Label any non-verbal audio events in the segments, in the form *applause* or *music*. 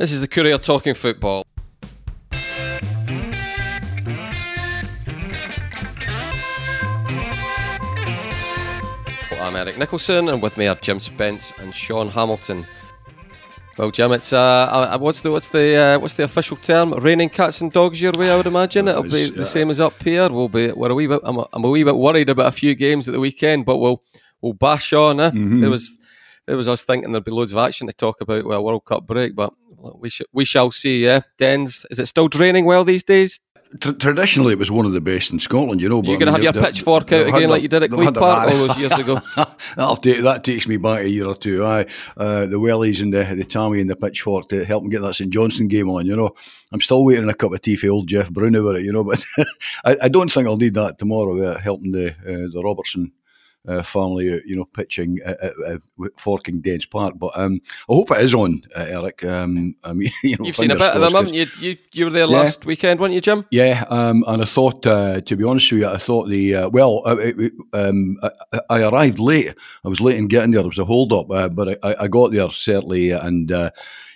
This is the Courier talking football. I'm Eric Nicolson, and with me are Jim Spence and Sean Hamilton. Well, Jim, it's uh, uh, what's the what's the uh, what's the official term? Raining cats and dogs your way, I would imagine. It'll be the same as up here. We'll be we're a wee bit. I'm a, I'm a wee bit worried about a few games at the weekend, but we'll we'll bash on. Eh? Mm-hmm. There was there was us thinking there'd be loads of action to talk about with a World Cup break, but we sh- we shall see. Yeah, Dens, is it still draining well these days? traditionally, it was one of the best in Scotland, you know. You're going to have your pitchfork out again, like you did at Queen Park all those years ago. *laughs* That'll take, that takes me back a year or two. Aye, uh, the wellies and the the Tammy and the pitchfork to help them get that St Johnstone game on. You know, I'm still waiting on a cup of tea for old Jeff Brown about it. You know, but *laughs* I, I, don't think I'll need that tomorrow. Uh, helping the uh, the Robertson uh, family, uh, you know, pitching at, at, Forking Dens Park. But um, I hope it is on, uh, Eric. Um, I mean, *laughs* you know, You've seen a bit of them, haven't you? you? You were there yeah. last weekend, weren't you, Jim? Yeah, um, and I thought, uh, to be honest with you, I thought the uh, well, uh, um, I, I, arrived late. I was late in getting there. There was a hold up, but I, I, got there certainly, and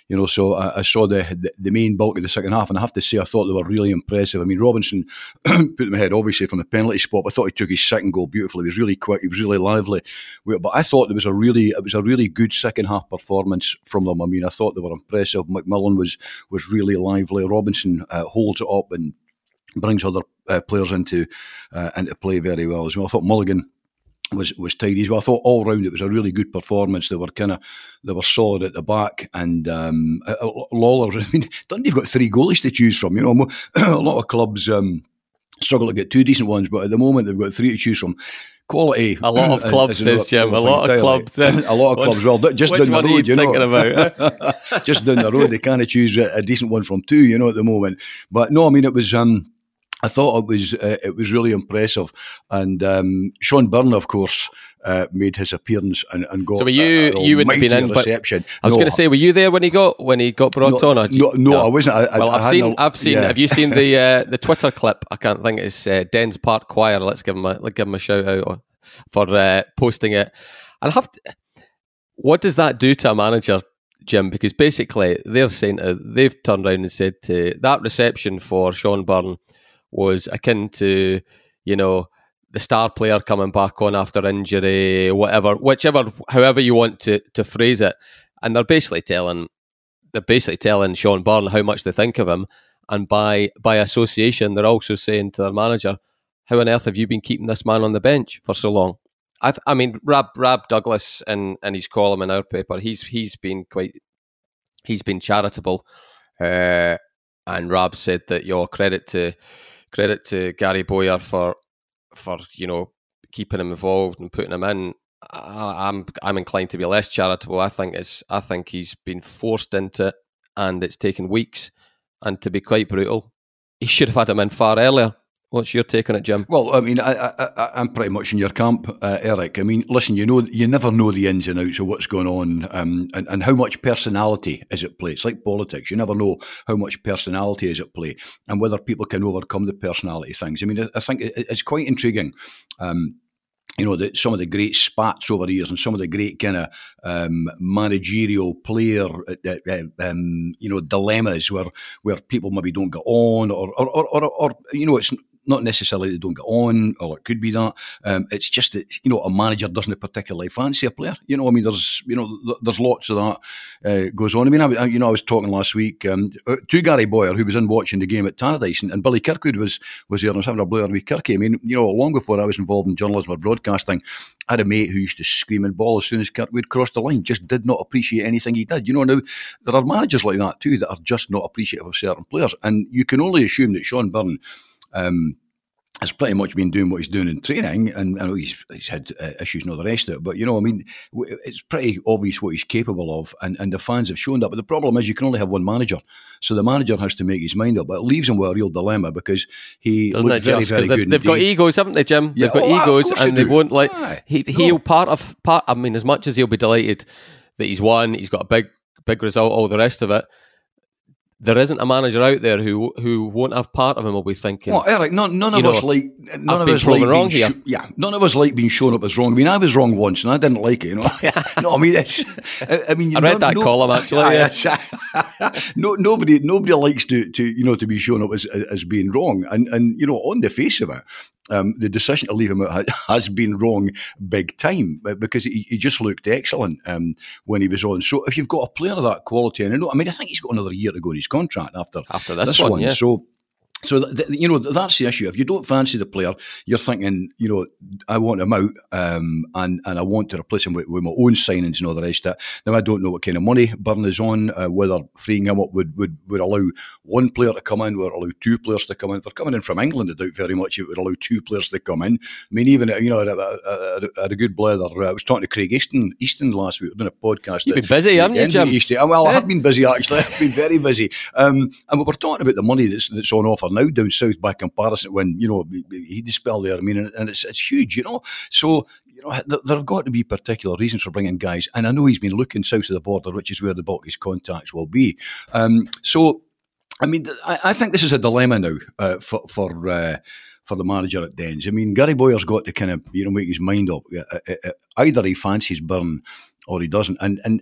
you know, so I, I saw the, the, the main bulk of the second half, and I have to say, I thought they were really impressive. I mean, Robinson *clears throat* put them ahead, obviously from the penalty spot. I thought he took his second goal beautifully. He was really quick. He was really lively. But I thought there was a really, it was a really good second half performance from them. I mean, I thought they were impressive. McMullan was was really lively. Robinson uh, holds it up and brings other uh, players into uh, into play very well as well. I thought Mulligan was was tidy as well. I thought all round it was a really good performance. They were kind of they were solid at the back, and um, Lawlor. *laughs* I mean, Dundee've got three goalies to choose from. You know, *clears throat* a lot of clubs um, struggle to get two decent ones, but at the moment they've got three to choose from. Quality. A lot of *clears throat* clubs, says Jim. *clears throat* A lot of clubs. a lot of clubs. Well, just down the road, you know. About, *laughs* *laughs* just down the road, they kind of choose a, a, decent one from two. You know, at the moment. But no, I mean, it was. Um, I thought it was uh, it was really impressive, and um, Shaun Byrne, of course, uh, made his appearance and, and got. So were you you wouldn't have been in, reception. I was no, going to say, were you there when he got when he got brought no, on? No, no, no, I wasn't. I, well, I, have seen. A, I've seen. Yeah. Have you seen *laughs* the uh, the Twitter clip? I can't think it's uh, Dens Park Choir. Let's give him a let's give him a shout out for uh, posting it. And I have. To, what does that do to a manager Jim, because basically they're saying uh, they've turned around and said to that reception for Shaun Byrne was akin to, you know, the star player coming back on after injury, whatever, whichever, however you want to to phrase it, and they're basically telling, they're basically telling Shaun Byrne how much they think of him, and by by association, they're also saying to their manager, "How on earth have you been keeping this man on the bench for so long?" I've, I mean, Rab Rab Douglas and in his column in our paper, he's he's been quite, he's been charitable, uh, and Rab said that your credit to credit to Gary Bowyer for for you know keeping him involved and putting him in. I, I'm I'm inclined to be less charitable. I think it's I think he's been forced into it, and it's taken weeks. And to be quite brutal, he should have had him in far earlier. What's your take on it, Jim? Well, I mean, I, I, am pretty much in your camp, uh, Eric. I mean, listen, you know, you never know the ins and outs of what's going on, um, and, and how much personality is at play. It's like politics; you never know how much personality is at play, and whether people can overcome the personality things. I mean, I, I think it's quite intriguing. Um, you know, the, some of the great spats over the years and some of the great kind of um, managerial player, uh, uh, um, you know, dilemmas where where people maybe don't get on or or, or, or, or you know, it's not necessarily they don't get on, or it could be that. Um, it's just that you know a manager doesn't particularly fancy a player. You know, I mean, there's you know there's lots of that uh, goes on. I mean, I, you know, I was talking last week um, uh, to Gary Bowyer, who was in watching the game at Tannadice, and, and Billy Kirkwood was was there, and I was having a blur with Kirky. I mean, you know, long before I was involved in journalism or broadcasting, I had a mate who used to scream and ball as soon as Kirkwood crossed the line, just did not appreciate anything he did. You know, now there are managers like that too that are just not appreciative of certain players, and you can only assume that Shaun Byrne um, has pretty much been doing what he's doing in training, and I know he's, he's had uh, issues and all the rest of it. But you know, I mean, it's pretty obvious what he's capable of, and, and the fans have shown that. But the problem is, you can only have one manager, so the manager has to make his mind up. But it leaves him with a real dilemma because he Doesn't looked very, very good. They've, got egos, haven't they, Jim? Yeah. They've got oh, egos, and they, they won't like. He, he'll no. part of part. I mean, as much as he'll be delighted that he's won, he's got a big, big result, all the rest of it there isn't a manager out there who who won't have part of him will be thinking. Well, Eric, none, none of know, us like none I've of us like wrong being sh- yeah, none of us like being shown up as wrong. I mean, I was wrong once and I didn't like it. You know, *laughs* no, I mean it's. I, I mean, I read that no, column actually. Yeah. *laughs* no, nobody, nobody likes to, to, you know, to be shown up as, as being wrong. And, and you know, on the face of it, um, the decision to leave him out has been wrong big time because he, he just looked excellent um, when he was on. So if you've got a player of that quality, and I know, I mean, I think he's got another year to go in his contract after after this, this one. one. Yeah. So so th- you know that's the issue. If you don't fancy the player, you're thinking, you know, I want him out, um, and and I want to replace him with, with, my own signings and all the rest of it. Now I don't know what kind of money Byrne is on, uh, whether freeing him up would, would would allow one player to come in, would allow two players to come in. If they're coming in from England, I doubt very much it would allow two players to come in. I mean, even you know, I, had a good blather. I was talking to Craig Easton Easton last week, doing a podcast. You've been busy, haven't you, Jim? Easton. Well, I have *laughs* been busy actually. I've been very busy, um, and we were talking about the money that's that's on offer now down south by comparison when you know he dispelled there. I mean, and it's it's huge, you know. So you know there have got to be particular reasons for bringing guys, and I know he's been looking south of the border, which is where the bulk contacts will be. Um, so, I mean, I, I, think this is a dilemma now uh, for for. Uh, for the manager at Dens. I mean, Gary Bowyer's got to kind of you know make his mind up. Uh, uh, uh, either he fancies Byrne or he doesn't. And and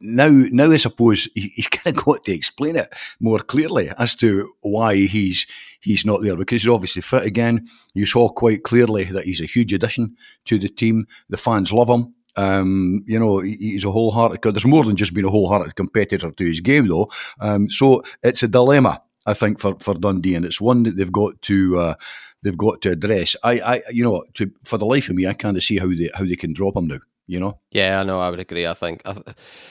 now, now I suppose he's *laughs* kind of got to explain it more clearly as to why he's he's not there because he's obviously fit again. You saw quite clearly that he's a huge addition to the team. The fans love him. Um, you know, he's a wholehearted. There's more than just being a wholehearted competitor to his game, though. Um, so it's a dilemma, I think, for, for Dundee, and it's one that they've got to uh, they've got to address. I, I, you know, to, for the life of me, I can't see how they how they can drop him now you know? Yeah, I know. I would agree. I think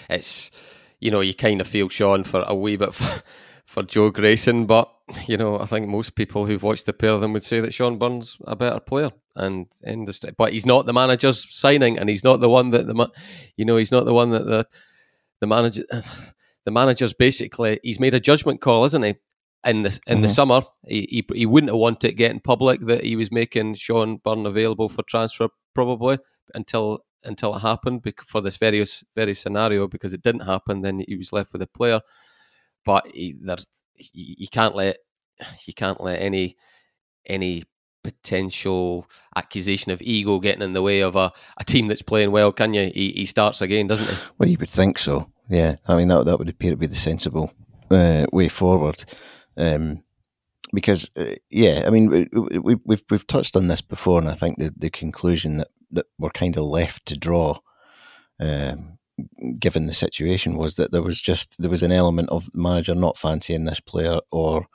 it's, you know, you kind of feel Sean for a wee bit *laughs* for, for Joe Grayson, but, you know, I think most people who've watched the pair of them would say that Shaun Byrne's a better player. And in the, but he's not the manager's signing, and he's not the one that the, you know, he's not the one that the, the manager, *sighs* the manager's basically, he's made a judgment call, isn't he? in the in mm-hmm. the summer, he, he, he wouldn't have wanted it getting public that he was making Shaun Byrne available for transfer probably until until it happened for this very very scenario because it didn't happen. Then he was left with a player, but you can't let you can't let any any potential accusation of ego getting in the way of a, a team that's playing well, can you? He, he starts again, doesn't he? Well, you would think so. Yeah, I mean that that would appear to be the sensible uh, way forward. Um, because uh, yeah, I mean we, we, we've we've touched on this before, and I think the, the conclusion that that were kind of left to draw, um, given the situation, was that there was just there was an element of manager not fancying this player, or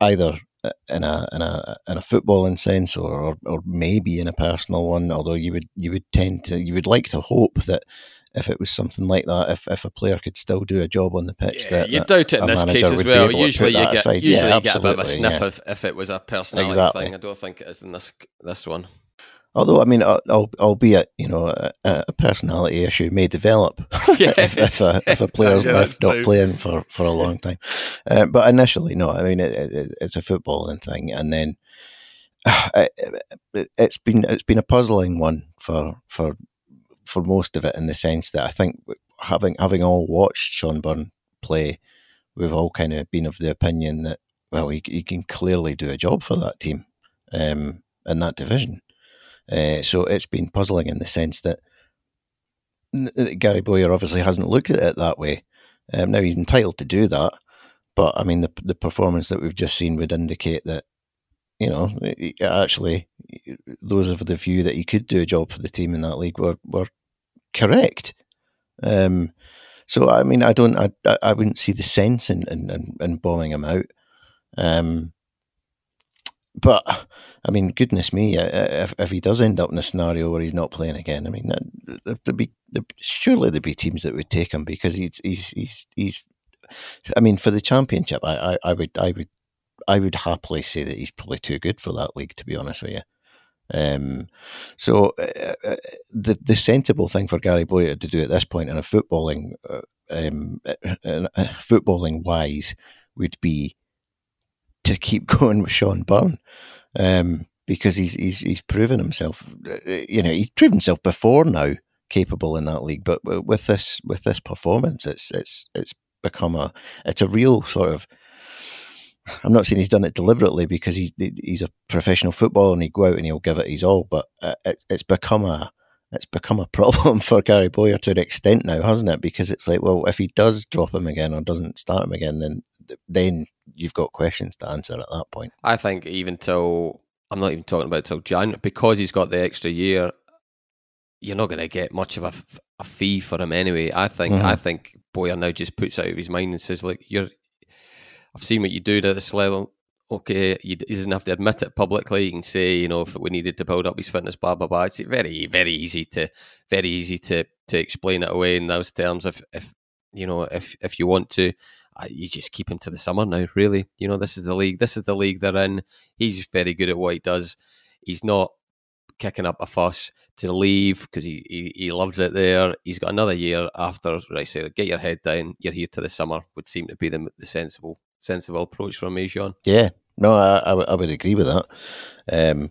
either in a in a in a footballing sense, or, or, maybe in a personal one. Although you would you would tend to you would like to hope that if it was something like that, if, if a player could still do a job on the pitch, yeah, that you doubt it in this case as well. Usually, you get usually yeah, you get a bit of a sniff yeah. if, if it was a personality exactly. thing. I don't think it is in this this one. Although, I mean, albeit you know, a, a personality issue may develop *laughs* yeah, if, if, a, if a *laughs* player's left not playing for, for a long time. Uh, but initially, no. I mean, it, it, it's a footballing thing, and then *sighs* it, has been it's been a puzzling one for for for most of it in the sense that I think having having all watched Shaun Byrne play, we've all kind of been of the opinion that well, he, he can clearly do a job for that team um, in that division. Uh, so it's been puzzling in the sense that Gary Bowyer obviously hasn't looked at it that way. Um, now he's entitled to do that, but I mean the the performance that we've just seen would indicate that you know actually those of the view that he could do a job for the team in that league were were correct. Um, so I mean I don't I I wouldn't see the sense in in, in bombing him out. Um, but I mean, goodness me, uh, uh, if, if he does end up in a scenario where he's not playing again, I mean, there'd be surely there'd be teams that would take him because he's he's he's he's. I mean, for the championship, I, I, I would I would I would happily say that he's probably too good for that league. To be honest with you. Um, so uh, uh, the the sensible thing for Gary Bowyer to do at this point in a footballing, uh, um, footballing wise, would be to keep *laughs* going with Shaun Byrne um, because he's he's he's proven himself. Uh, you know, he's proven himself before now capable in that league, but with this with this performance, it's it's it's become a it's a real sort of. I'm not saying he's done it deliberately because he's he's a professional footballer and he go out and he'll give it his all, but uh, it's it's become a it's become a *laughs* problem for Gary Bowyer to an extent now, hasn't it? Because it's like, well, if he does drop him again or doesn't start him again, then then you've got questions to answer at that point. I think even till I'm not even talking about till Jan because he's got the extra year. You're not going to get much of a, a fee for him anyway. I think. Mm-hmm. I think Bowyer now just puts out of his mind and says, "Look, you're, I've seen what you do to this level okay, he doesn't have to admit it publicly. He can say, you know, if we needed to build up his fitness, blah blah blah. It's very, very easy to, very easy to to explain it away in those terms. If if you know, if if you want to, you just keep him to the summer now. Really, you know, this is the league. This is the league they're in. He's very good at what he does. He's not kicking up a fuss to leave because he, he, he loves it there. He's got another year after. Right, so get your head down. You're here to the summer. Would seem to be the, the sensible sensible approach from me, Sean. Yeah, no, I, I, I would agree with that. Um,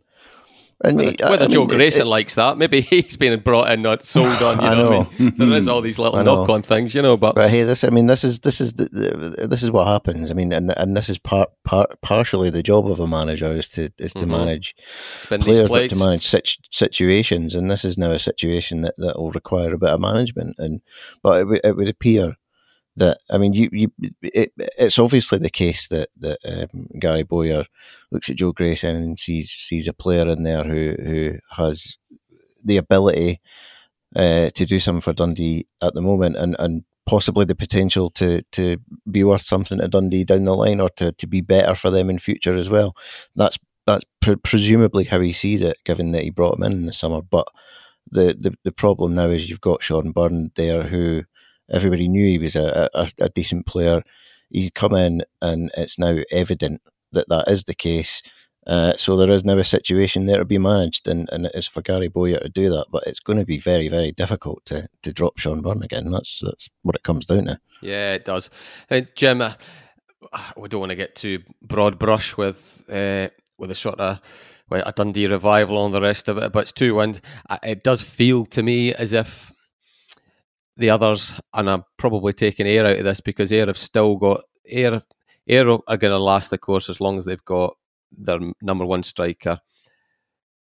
and whether, whether Joe mean, Grayson it, likes that, maybe *laughs* he's been brought in, not sold on. You I know, know. I mean? there is all these little knock-on things, you know. But but hey, this, I mean, this is this is the, the, this is what happens. I mean, and and this is part, part partially the job of a manager is to is to mm-hmm. manage Spin players, but to manage such situations. And this is now a situation that that will require a bit of management. And but it, it would appear that I mean, you, you it, it's obviously the case that that um, Gary Bowyer looks at Joe Grayson and sees sees a player in there who who has the ability uh, to do something for Dundee at the moment, and and possibly the potential to to be worth something to Dundee down the line, or to, to be better for them in future as well. That's that's pre- presumably how he sees it, given that he brought him in in the summer. But the, the, the problem now is you've got Shaun Byrne there who everybody knew he was a, a, a decent player. He's come in, and it's now evident that that is the case. Uh, so there is now a situation there to be managed, and, and it is for Gary Bowyer to do that. But it's going to be very, very difficult to, to drop Shaun Byrne again. That's that's what it comes down to. Yeah, it does. And Jim, uh, we don't want to get too broad brush with uh, with a sort of a Dundee revival and the rest of it, but it's two wins. It does feel to me as if the others, and I'm probably taking air out of this because Ayr have still got Ayr. Ayr are going to last the course as long as they've got their number one striker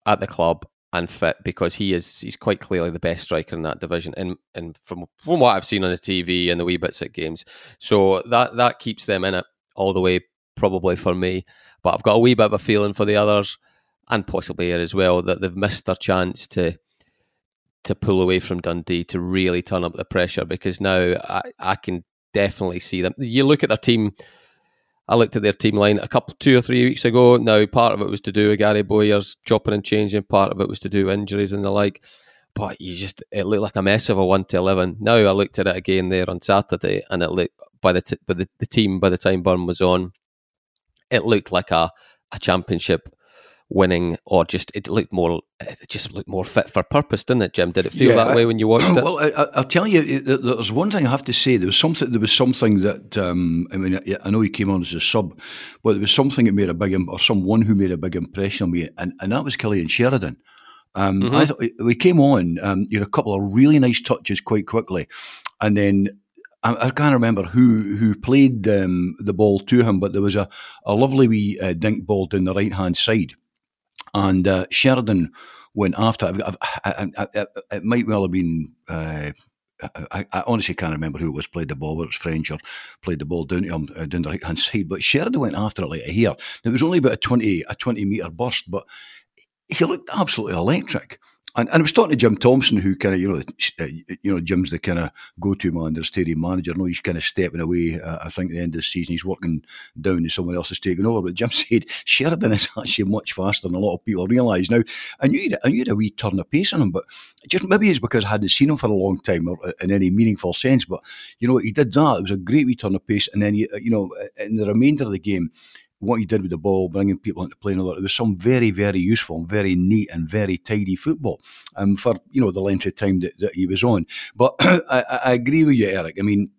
at the club and fit because he is he's quite clearly the best striker in that division and and from from what I've seen on the TV and the wee bits at games so that that keeps them in it all the way probably for me but I've got a wee bit of a feeling for the others and possibly here as well that they've missed their chance to to pull away from Dundee to really turn up the pressure because now I, I can definitely see them. You look at their team. I looked at their team line a couple, two or three weeks ago. Now, part of it was to do with Gary Bowyer's chopping and changing. Part of it was to do injuries and the like. But you just, it looked like a mess of a one to eleven. Now I looked at it again there on Saturday, and it looked by the t- by the, the team by the time Byrne was on, it looked like a a championship winning, or just it looked more, it just looked more fit for purpose, didn't it, Jim? Did it feel yeah, that I, way when you watched *clears throat* it? Well, I, will tell you, there's one thing I have to say. There was something. There was something that um, I mean, I know he came on as a sub, but there was something that made a big, or someone who made a big impression on me, and, and that was Cillian Sheridan. Um, mm-hmm. I thought we came on. Um, you had a couple of really nice touches quite quickly, and then I, I can't remember who who played um, the ball to him, but there was a, a lovely wee uh, dink ball down the right hand side, and uh, Sheridan went after. I, I, I, it might well have been. Uh, I, honestly can't remember who it was played the ball, whether it was French or played the ball down to him uh, down the right hand side. But Sheridan went after it like a. It was only about a twenty a twenty meter burst, but he looked absolutely electric. And, and I was talking to Jim Thompson, who kind of, you know, uh, you know, Jim's the kind of go-to man, the stadium manager. Know he's kind of stepping away. Uh, I think at the end of the season, he's working down to someone else is taking over. But Jim *laughs* said Sheridan is actually much faster than a lot of people realise. Now, I knew, I knew a wee turn of pace on him, but just maybe it's because I hadn't seen him for a long time or uh, in any meaningful sense. But, you know, he did that. It was a great wee turn of pace. And then, he, you know, in the remainder of the game, what he did with the ball, bringing people into play and all that, it was some very, very useful, and very neat and very tidy football um, for, you know, the length of time that, that he was on. But *clears throat* I, I agree with you, Eric. I mean,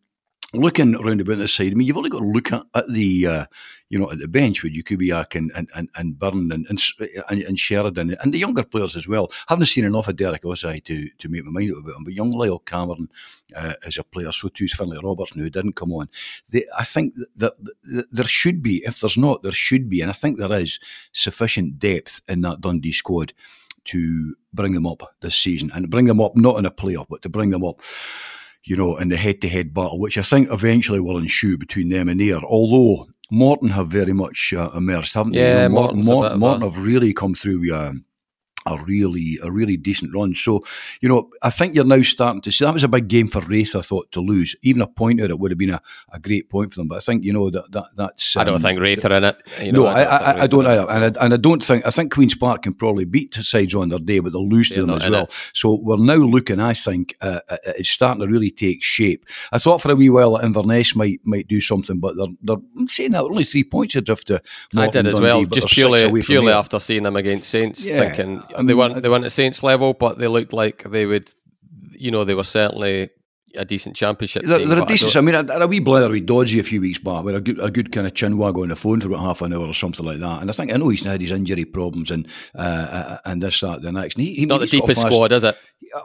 looking around about the side, I mean, you've only got to look at, at the, uh, you know, at the bench with Jakubiak and and and, and Byrne and, and, and Sheridan and the younger players as well. Haven't seen enough of Derick Osei to to make my mind up about him, but young Lyall Cameron uh, is a player. So too is Finlay Robertson, who didn't come on. They, I think that, that there should be, if there's not, there should be, and I think there is sufficient depth in that Dundee squad to bring them up this season and bring them up not in a playoff, but to bring them up you know, in the head to head battle, which I think eventually will ensue between them and Ayr. Although Morton have very much uh, emerged, haven't yeah, they? You know, Morton, Morton, Morton have really come through. Um, a really a really decent run. So, you know, I think you're now starting to see that was a big game for Raith, I thought, to lose. Even a point out it would have been a, a great point for them. But I think, you know, that, that that's um, I don't um, think Raith are in it. You know, no, I, I, I, I don't either. And I, and I don't think I think Queen's Park can probably beat sides on their day, but they'll lose to them as well. It. So we're now looking, I think, uh, it's starting to really take shape. I thought for a wee while that Inverness might might do something, but they're they're saying that only three points adrift to I did as Dundee, well, just purely purely after seeing them against Saints, yeah, thinking they weren't mm. they weren't at Saints level, but they looked like they would, you know, they were certainly a decent championship they're, team. They're a decent. I, I mean, a, a wee blather with Dodgy a few weeks back, with a good, a good kind of chin wag on the phone for about half an hour or something like that. And I think I know he's had his injury problems and uh, uh and this that the next. And he, he, Not the deepest squad, is it?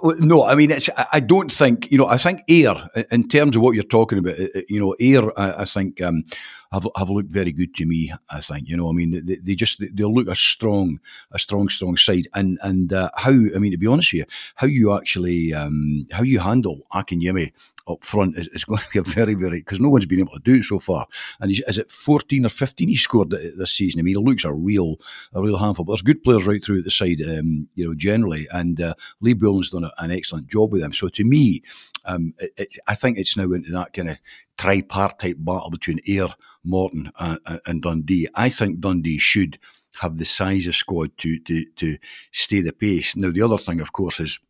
Uh, no, I mean, it's. I don't think you know. I think Ayr, in terms of what you're talking about, uh, you know, Ayr. I, I think um, have have looked very good to me. I think you know. I mean, they, they just they look a strong, a strong, strong side. And and uh, how I mean, to be honest with you, how you actually um, how you handle Akinyemi up front is, is, going to be a very, very because no one's been able to do it so far. And he's, is it fourteen or fifteen he scored this season? I mean, he looks a real, a real handful. But there's good players right through the side, um, you know, generally. And uh, Lee Bullen's done an excellent job with them. So to me, um, it, it, I think it's now into that kind of tripartite battle between Ayr, Morton, and, and Dundee. I think Dundee should have the size of squad to to to stay the pace. Now the other thing, of course, is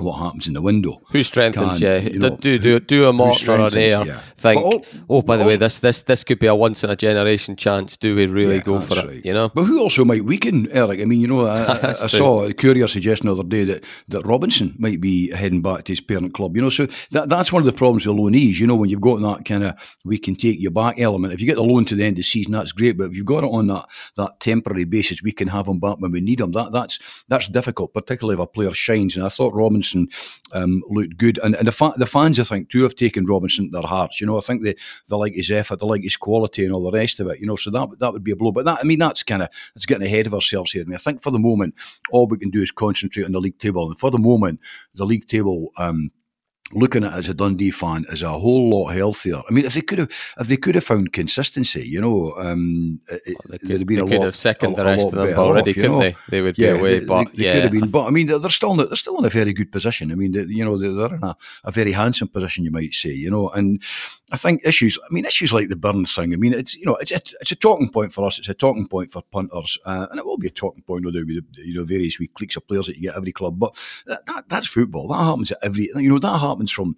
what happens in the window. Who strengthens? Can, yeah, you know, do do do a Morton or an Ayr. Yeah. Think. All, oh, by the way, this this this could be a once in a generation chance. Do we really yeah, go for right. it? You know. But who also might weaken Eric? I mean, you know, I, *laughs* I, I saw a curious suggestion the other day that that Robinson might be heading back to his parent club. You know, so that that's one of the problems with loanees. You know, when you've got that kind of we can take you back element. If you get the loan to the end of the season, that's great. But if you've got it on that that temporary basis, we can have them back when we need them. That that's that's difficult, particularly if a player shines. And I thought Robinson. Um, um, looked good. And, and the, fa- the fans, I think, too, have taken Robinson to their hearts. You know, I think they, they like his effort, they like his quality and all the rest of it. You know, so that that would be a blow. But that, I mean, that's kind of that's getting ahead of ourselves here. I mean, I think for the moment, all we can do is concentrate on the league table. And for the moment, the league table. Um, looking at it as a Dundee fan is a whole lot healthier. I mean, if they could have, if they could have found consistency, you know, um, well, they could, they'd have been a lot. Have second a, the rest of them already, off, couldn't know? they? They would yeah, be away, they, but they, yeah, could have been. But I mean, they're still they're still in a very good position. I mean, they, you know, they're in a, a very handsome position, you might say, you know, and I think issues. I mean, issues like the Byrne's thing. I mean, it's you know, it's it's, it's a talking point for us. It's a talking point for punters, uh, and it will be a talking point with the you know various wee cliques of players that you get every club. But that, that, that's football. That happens at every. You know, that happens from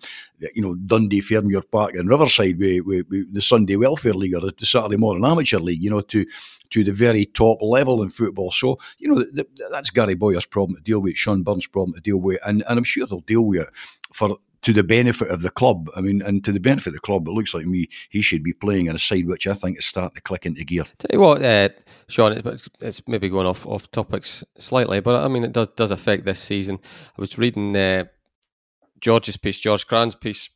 you know Dundee, Fairmuir Park, and Riverside with, with, with the Sunday Welfare League or the, Saturday Morning Amateur League. You know, to to the very top level in football. So, you know, the, that's Gary Bowyer's problem to deal with, Shaun Byrne's problem to deal with, and, and I'm sure they'll deal with it for to the benefit of the club. I mean, and to the benefit of the club, it looks like me he should be playing on a side which I think is starting to click into gear. Tell you what, uh, Sean, it's, it's maybe going off off topics slightly, but I mean it does does affect this season. I was reading uh, George's piece, George Cran's piece.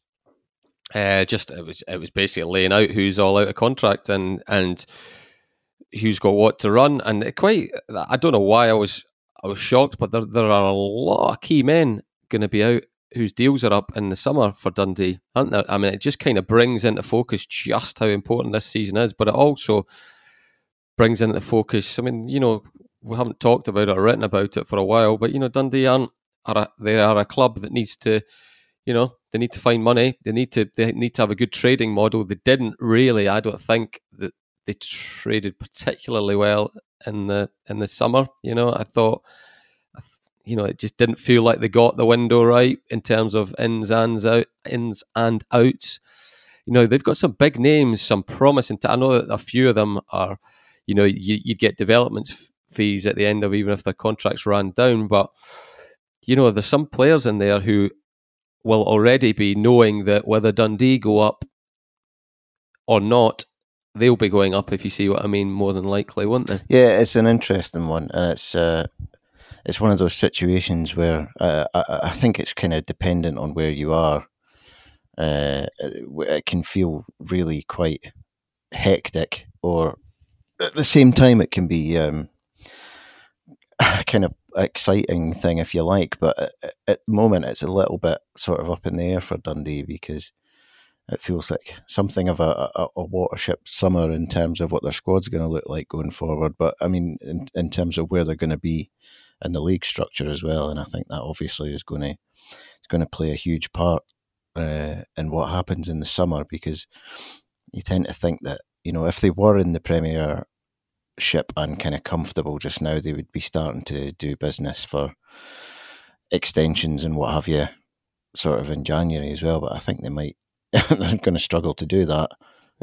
Uh, just it was it was basically laying out who's all out of contract and and who's got what to run, and it quite I don't know why I was I was shocked, but there there are a lot of key men going to be out whose deals are up in the summer for Dundee, aren't there? I mean, it just kind of brings into focus just how important this season is, but it also brings into focus. I mean, you know, we haven't talked about it or written about it for a while, but you know, Dundee aren't are a, they are a club that needs to, you know, they need to find money. They need to they need to have a good trading model. They didn't really, I don't think that they traded particularly well in the in the summer. You know, I thought you know, it just didn't feel like they got the window right in terms of ins and out, ins and outs. You know, they've got some big names, some promising. T- I know that a few of them are, you know, you, would get development f- fees at the end of even if their contracts ran down. But you know, there's some players in there who will already be knowing that whether Dundee go up or not, they'll be going up. If you see what I mean, more than likely, won't they? Yeah, it's an interesting one, and it's. Uh it's one of those situations where uh, I, I, think it's kind of dependent on where you are. Uh, it can feel really quite hectic, or at the same time, it can be um, *laughs* kind of exciting thing, if you like. But at, the moment, it's a little bit sort of up in the air for Dundee because it feels like something of a, a, a watership summer in terms of what their squad's going to look like going forward. But I mean, in, in terms of where they're going to be in the league structure as well, and I think that obviously is going to it's going to play a huge part uh, in what happens in the summer because you tend to think that you know if they were in the Premier ship and kind of comfortable just now, they would be starting to do business for extensions and what have you, sort of in January as well. But I think they might *laughs* they're going to struggle to do that.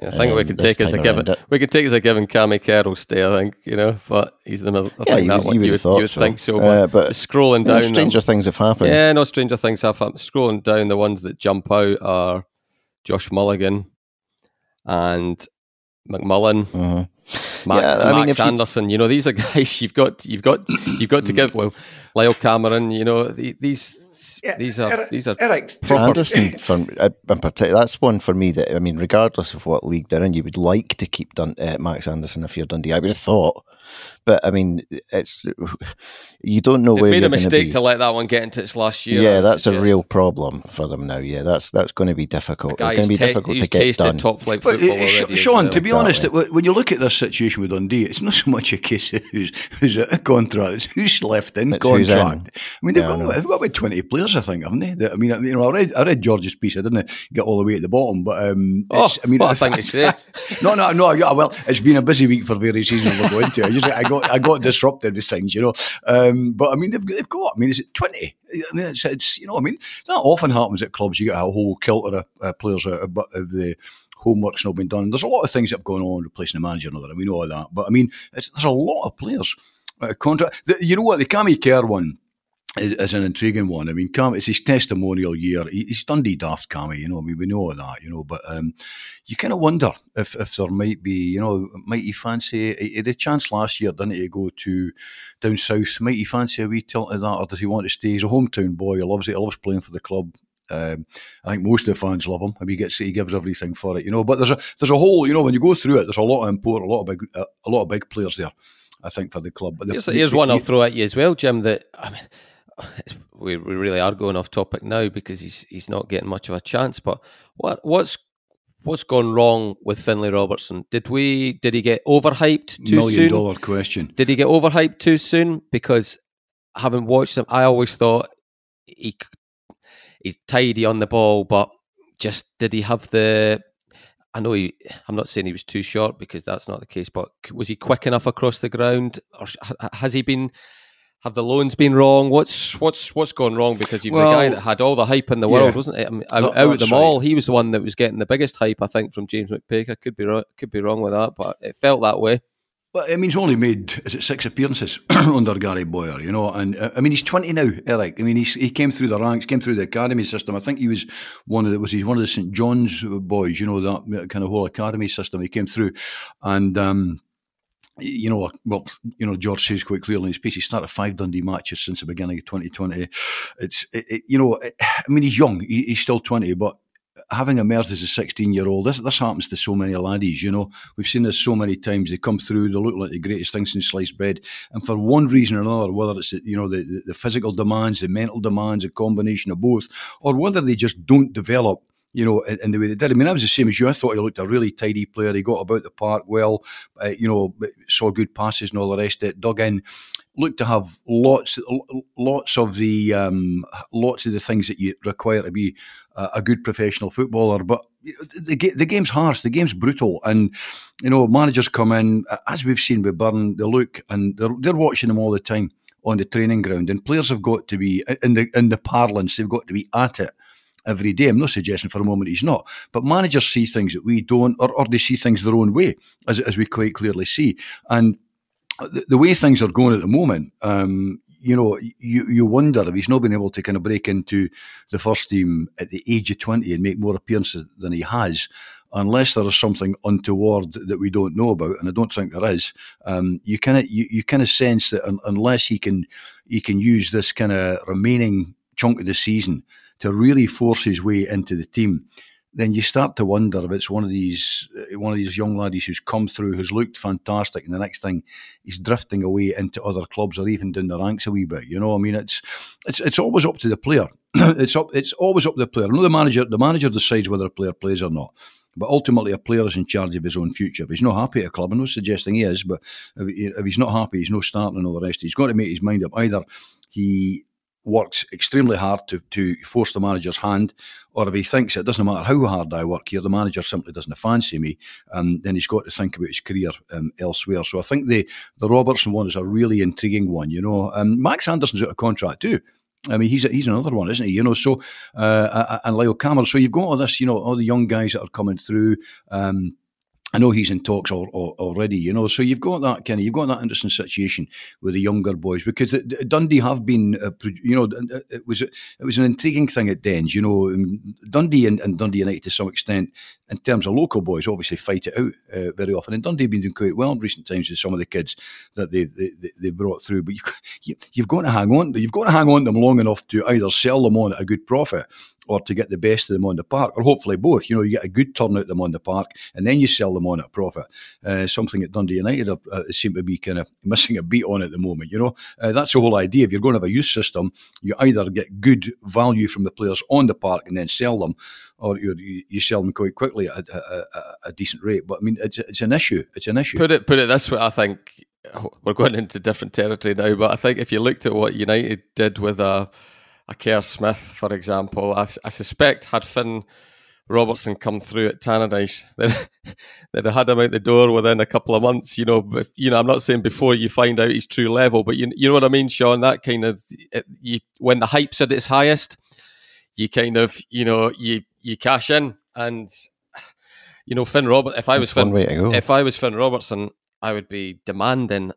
Yeah, I think um, we could take as a given. It. We could take as a given Cammy Kerr'll stay. I think you know, but he's another. I yeah, think that would, you would, you would, you would so. think so. Uh, but scrolling down, stranger them, things have happened. Yeah, no stranger things have happened. Scrolling down, the ones that jump out are Josh Mulligan and McMullan. Mm-hmm. Max, yeah, I Max mean, Anderson, you, you, know, these are *laughs* guys you've got, you've got, you've got to give. Well, Lyall Cameron, you know, these yeah, these are Eric, these are Eric Anderson *laughs* for uh, in particular. That's one for me that I mean, regardless of what league they're in, you would like to keep Dun- uh, Max Anderson if you're Dundee. I would have thought, but I mean, it's you don't know they where made a mistake to let that one get into its last year. Yeah, that's a real problem for them now. Yeah, that's that's going to be difficult. It's going to be ta- difficult to get done. Top flight football but, uh, Sean, well. to be exactly. honest, when you look at this situation with Dundee, it's not so much a case of who's who's a contract; it's who's left in it's contract. In. I mean, they've yeah, got they've got about twenty players, I think, haven't they? I mean, you know, I read I read George's piece. I didn't get all the way at the bottom, but um, oh, I mean, what I think it's *laughs* no, no, no. Well, it's been a busy week for various reasons we're going to. *laughs* I I got I got disrupted with things, you know. Um, but I mean, they've they've got. I mean, is it twenty? I mean, it's, it's you know. I mean, that often happens at clubs. You get a whole kilter of uh, players out of, of the homework's not been done. There's a lot of things that have gone on replacing the manager and all that, we know all that. But I mean, there's a lot of players. Uh, contract. The, you know what? The Cammy Kerr one is, is, an intriguing one. I mean, Cam, it's his testimonial year. He, he's Dundee daft, Cammy, you know. I mean, we know all that, you know. But um, you kind of wonder if, if there might be, you know, might he fancy? He had a chance last year, didn't he, to go to down south? Might he fancy a wee tilt of that, or does he want to stay? He's a hometown boy. He loves it. He loves playing for the club. Um, I think most of the fans love him. I mean, he gets he gives everything for it, you know. But there's a there's a whole, you know, when you go through it, there's a lot of important, a lot of big, uh, a lot of big players there. I think for the club. But the, here's, here's the, one I'll throw at you as well, Jim. That I mean we, we really are going off topic now because he's he's not getting much of a chance. But what what's what's gone wrong with Finlay Robertson? Did we did he get overhyped too Million soon? dollar question. Did he get overhyped too soon? Because having watched him, I always thought he he's tidy on the ball, but just did he have the I know he. I'm not saying he was too short because that's not the case, but was he quick enough across the ground, or has he been have the loans been wrong? What's what's what's gone wrong? Because he was well, a guy that had all the hype in the world, yeah, wasn't it? I mean, out, out of them right. all, he was the one that was getting the biggest hype. I think from James McPake. I could be wrong, could be wrong with that, but it felt that way. Well, I mean, he's only made is it six appearances *clears throat* under Gary Bowyer, you know, and uh, I mean he's twenty now, Eric. I mean he's, he came through the ranks, came through the academy system. I think he was one of the was he one of the St John's boys, you know, that kind of whole academy system. He came through, and. um you know, well, you know, George says quite clearly in his piece, he started five Dundee matches since the beginning of 2020. It's, it, it, you know, it, I mean, he's young, he, he's still 20, but having emerged as a 16 year old, this, this happens to so many laddies, you know. We've seen this so many times. They come through, they look like the greatest things in sliced bread. And for one reason or another, whether it's, you know, the, the physical demands, the mental demands, a combination of both, or whether they just don't develop you know, in, in, the way they did. I mean, I was the same as you. I thought he looked a really tidy player. He got about the park well, uh, you know, saw good passes and all the rest of it. Dug in, looked to have lots, lots of the, um, lots of the things that you require to be a, a good professional footballer. But the, the game's harsh, the game's brutal, and you know, managers come in as we've seen with Byrne. They look and they're they're watching them all the time on the training ground, and players have got to be in the in the parlance. They've got to be at it every day. I'm not suggesting for a moment he's not, but managers see things that we don't, or, or they see things their own way, as, as we quite clearly see. And the, the way things are going at the moment, um, you know, you, you wonder if he's not been able to kind of break into the first team at the age of 20 and make more appearances than he has, unless there is something untoward that we don't know about, and I don't think there is. Um, you kind of you, you kind of sense that un, unless he can he can use this kind of remaining chunk of the season to really force his way into the team, then you start to wonder if it's one of these uh, one of these young laddies who's come through, who's looked fantastic, and the next thing he's drifting away into other clubs or even down the ranks a wee bit. You know, I mean, it's it's it's always up to the player. *clears throat* it's up it's always up to the player. I know the manager the manager decides whether a player plays or not. But ultimately, a player is in charge of his own future. If he's not happy at a club, I'm not suggesting he is, but if he's not happy, he's no starting and all the rest. He's got to make his mind up. Either he works extremely hard to, to force the manager's hand, or if he thinks it doesn't matter how hard I work here, the manager simply doesn't fancy me, um, then he's got to think about his career um, elsewhere. So I think the the Robertson one is a really intriguing one. You know, um, Max Anderson's out of contract too. I mean, he's he's another one, isn't he? You know, so uh, and Lyall Cameron. So you've got all this, you know, all the young guys that are coming through. Um, I know he's in talks already, you know. So you've got that kind of you've got that interesting situation with the younger boys because Dundee have been, uh, you know, it was it was an intriguing thing at Dens, you know. Dundee and, and, Dundee United to some extent, in terms of local boys, obviously fight it out uh, very often. And Dundee have been doing quite well in recent times with some of the kids that they they, they brought through. But *laughs* you, you've got to hang on, you've got to hang on to them long enough to either sell them on at a good profit or to get the best of them on the park, or hopefully both. You know, you get a good turnout of them on the park, and then you sell them on at a profit. Uh, something that Dundee United are, uh, seem to be kind of *laughs* missing a beat on at the moment. You know, uh, that's the whole idea. If you're going to have a youth system, you either get good value from the players on the park and then sell them, or you, you sell them quite quickly at a, a, a, decent rate. But I mean, it's, it's an issue. It's an issue. Put it put it this way. I think we're going into different territory now, but I think if you looked at what United did with a a Kerr Smith, for example, I, I, suspect had Finn Robertson come through at Tannadice, *laughs* they'd, they'd have had him out the door within a couple of months. You know, you know, I'm not saying before you find out his true level, but you, you know what I mean, Sean. That kind of it, you when the hype's at its highest, you kind of you know you you cash in and you know Finn Robert. If I was Finn, if I was Finn Robertson, I would be demanding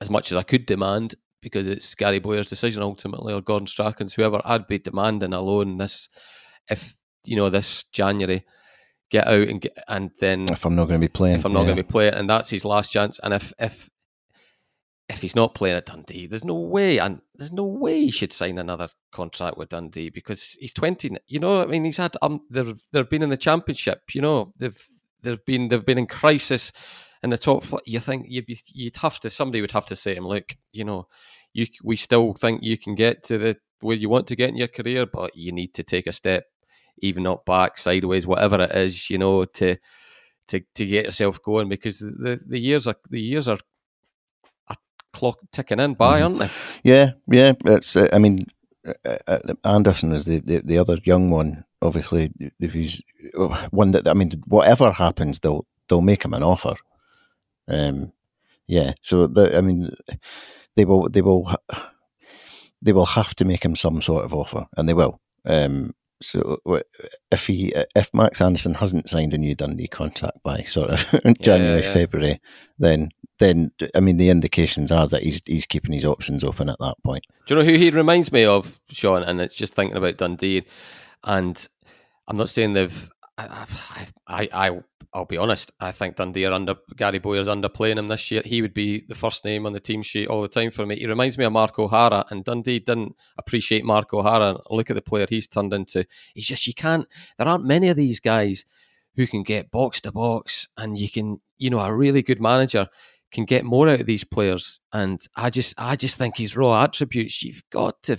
as much as I could demand because it's Gary Bowyer's decision ultimately, or Gordon Strachan's, whoever. I'd be demanding a loan this if you know this January get out and get and then if I'm not going to be playing, if I'm not yeah. going to be playing, and that's his last chance. And if if if he's not playing at Dundee, there's no way, and there's no way he should sign another contract with Dundee because he's 20. You know, I mean, he's had um, they've they've been in the championship. You know, they've they've been they've been in crisis in the top. You think you'd be, you'd have to somebody would have to say to him, look, you know, you we still think you can get to the where you want to get in your career, but you need to take a step, even up back, sideways, whatever it is, you know, to to to get yourself going because the the years are the years are are clock ticking in by, mm-hmm. aren't they? Yeah, yeah. It's uh, I mean, uh, uh, Anderson is the, the the other young one. Obviously, who's one that I mean, whatever happens, they'll they'll make him an offer. Um, yeah. So the, I mean, they will they will they will have to make him some sort of offer, and they will. Um, so if he if Max Anderson hasn't signed a new Dundee contract by sort of *laughs* January yeah, yeah. February, then then I mean the indications are that he's he's keeping his options open at that point. Do you know who he reminds me of, Sean? And it's just thinking about Dundee, and I'm not saying they've I, I, I, I'll be honest. I think Dundee are under Gary Bowyer's underplaying him this year. He would be the first name on the team sheet all the time for me. He reminds me of Mark O'Hara, and Dundee didn't appreciate Mark O'Hara. Look at the player he's turned into. He's just you can't. There aren't many of these guys who can get box to box, and you can, you know, a really good manager can get more out of these players. And I just, I just think his raw attributes. You've got to,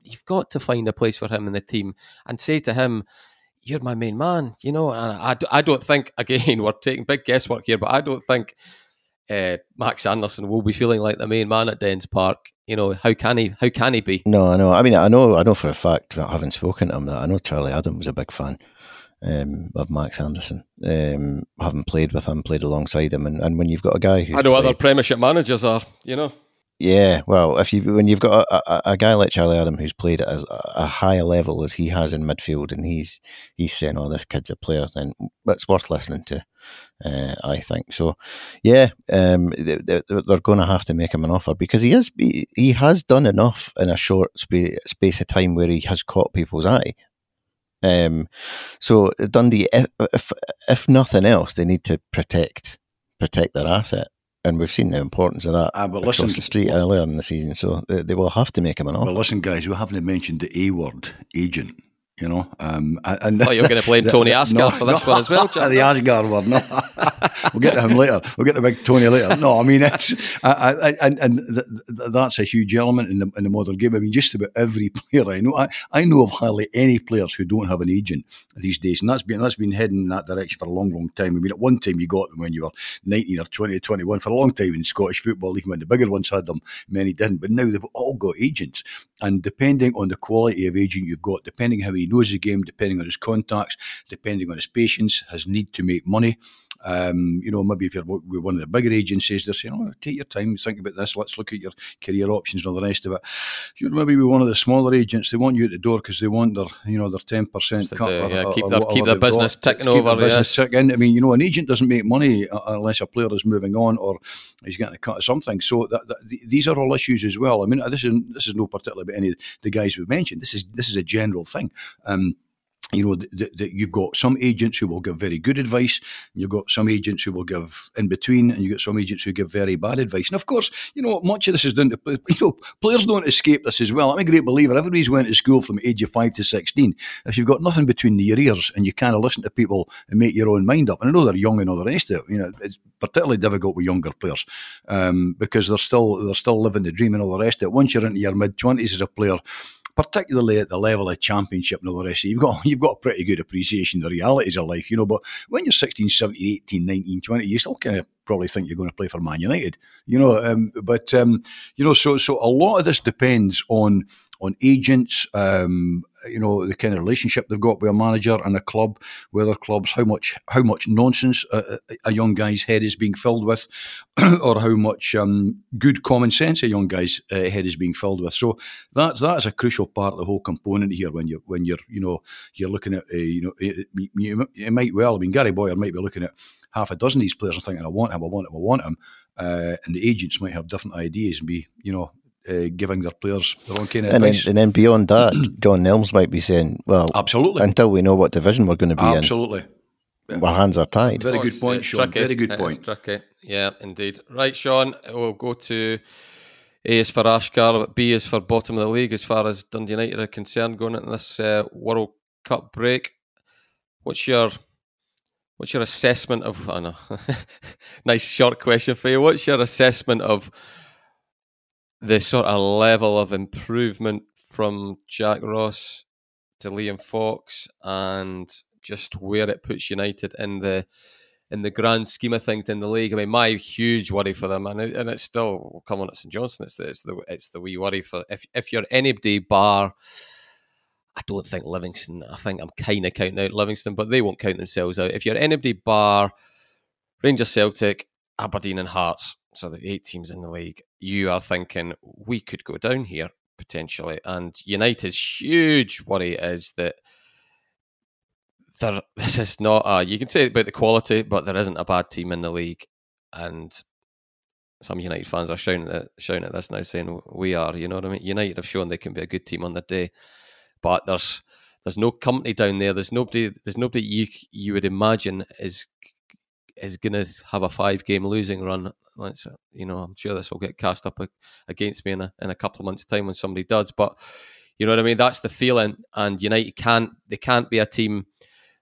you've got to find a place for him in the team and say to him you're my main man, you know. And I, I don't think, again, *laughs* we're taking big guesswork here, but I don't think uh, Max Anderson will be feeling like the main man at Dens Park. You know, how can he? How can he be? No, I know. I mean, I know. I know for a fact, having spoken to him, that I know Charlie Adam was a big fan um, of Max Anderson. Um, having played with him, played alongside him, and, and when you've got a guy who I know played, other Premiership managers are, you know. Yeah, well, if you when you've got a, a, a, guy like Charlie Adam who's played at a, higher level as he has in midfield, and he's he's saying, "Oh, this kid's a player," then it's worth listening to. Uh, I think so. Yeah, um, they, are going to have to make him an offer because he has he, he has done enough in a short sp- space of time where he has caught people's eye. Um, so Dundee, if, if if nothing else, they need to protect protect their asset and we've seen the importance of that ah, but across the street earlier in the season. So they, they, will have to make him an offer. Well, listen, guys, we haven't mentioned the A word, agent. You know, um, and oh, you're going to blame *laughs* Tony Asghar no, for this no, one as well. Jack. *laughs* the Asghar one, no. *laughs* we'll get to him later. We'll get to big Tony later. No, I mean, it's I, I, and and th- th- that's a huge element in the in the modern game. I mean, just about every player I know, I, I know of hardly any players who don't have an agent these days, and that's been that's been heading in that direction for a long, long time. I mean, at one time you got them when you were 19 or 20 or 21 for a long time in Scottish football, even when the bigger ones had them, many didn't. But now they've all got agents, and depending on the quality of agent you've got, depending how he knows the game, depending on his contacts, depending on his patience, his need to make money. Um, you know, maybe if you're with one of the bigger agencies, they're saying, "Oh, take your time, think about this. Let's look at your career options and all the rest of it." You're maybe with one of the smaller agents. They want you at the door because they want their, you know, their ten percent cut. Do, yeah, or, keep their keep their business got, ticking over. Their business yes. ticking. I mean, you know, an agent doesn't make money unless a player is moving on or he's getting a cut or something. So that, that, these are all issues as well. I mean, this is this is no particular about any of the guys we've mentioned. This is this is a general thing. Um, you know that you've got some agents who will give very good advice you've got some agents who will give in between and you've got some agents who give very bad advice. And of course you know much of this is down to you know players don't escape this as well. I'm a great believer everybody's went to school from age of 5 to 16 if you've got nothing between your ears and you kind of listen to people and make your own mind up and i know they're young and all the rest of it you know it's particularly difficult with younger players um, because they're still they're still living the dream and all the rest of it. Once you're into your mid-20s as a player particularly at the level of championship and all the rest. You've got *laughs* you've got a pretty good appreciation of the realities of life, you know. But when you're 16, 17, 18, 19, 20, you still kind of probably think you're going to play for Man United, you know. Um, but um, you know, so so a lot of this depends on on agents, um, you know, the kind of relationship they've got with a manager and a club, whether clubs, how much how much nonsense a, a young guy's head is being filled with, *clears throat* or how much um, good common sense a young guy's uh, head is being filled with. So that that is a crucial part of the whole component here. When you when you're you know you're looking at uh, you know you, you, might well I mean Gary Bowyer might be looking at half a dozen of these players and thinking I want him I want him I want him, uh, and the agents might have different ideas and be you know uh, giving their players the own kind of and advice. Then, and then beyond that, *clears throat* John Nelms might be saying, "Well, absolutely, until we know what division we're going to be absolutely. in, absolutely, our hands are tied." Very good point, Sean. Tricky. Very good it point. Tricky. Yeah, indeed. Right, Sean. We'll go to A is for Asghar, B is for bottom of the league as far as Dundee United are concerned going into this uh, World Cup break. What's your What's your assessment of? I know, *laughs* nice short question for you. What's your assessment of the sort of level of improvement from Jack Ross to Liam Fox and just where it puts United in the in the grand scheme of things in the league. I mean, my huge worry for them, and, it, and it's still come on at St Johnstone. It's the, it's the it's the wee worry for if if you're anybody bar. I don't think Livingston. I think I'm kind of counting out Livingston, but they won't count themselves out. If you're anybody bar Rangers, Celtic, Aberdeen, and Hearts, so the eight teams in the league, you are thinking we could go down here potentially. And United's huge worry is that there *laughs* this is not a you can say about the quality, but there isn't a bad team in the league. And some United fans are shouting at shouting at this now, saying we are. You know what I mean? United have shown they can be a good team on their day, but there's there's no company down there. There's nobody. There's nobody you you would imagine is is going to have a five game losing run. Let's, you know, I'm sure this will get cast up against me in a, in a couple of months' time when somebody does. But you know what I mean? That's the feeling. And United can't, they can't be a team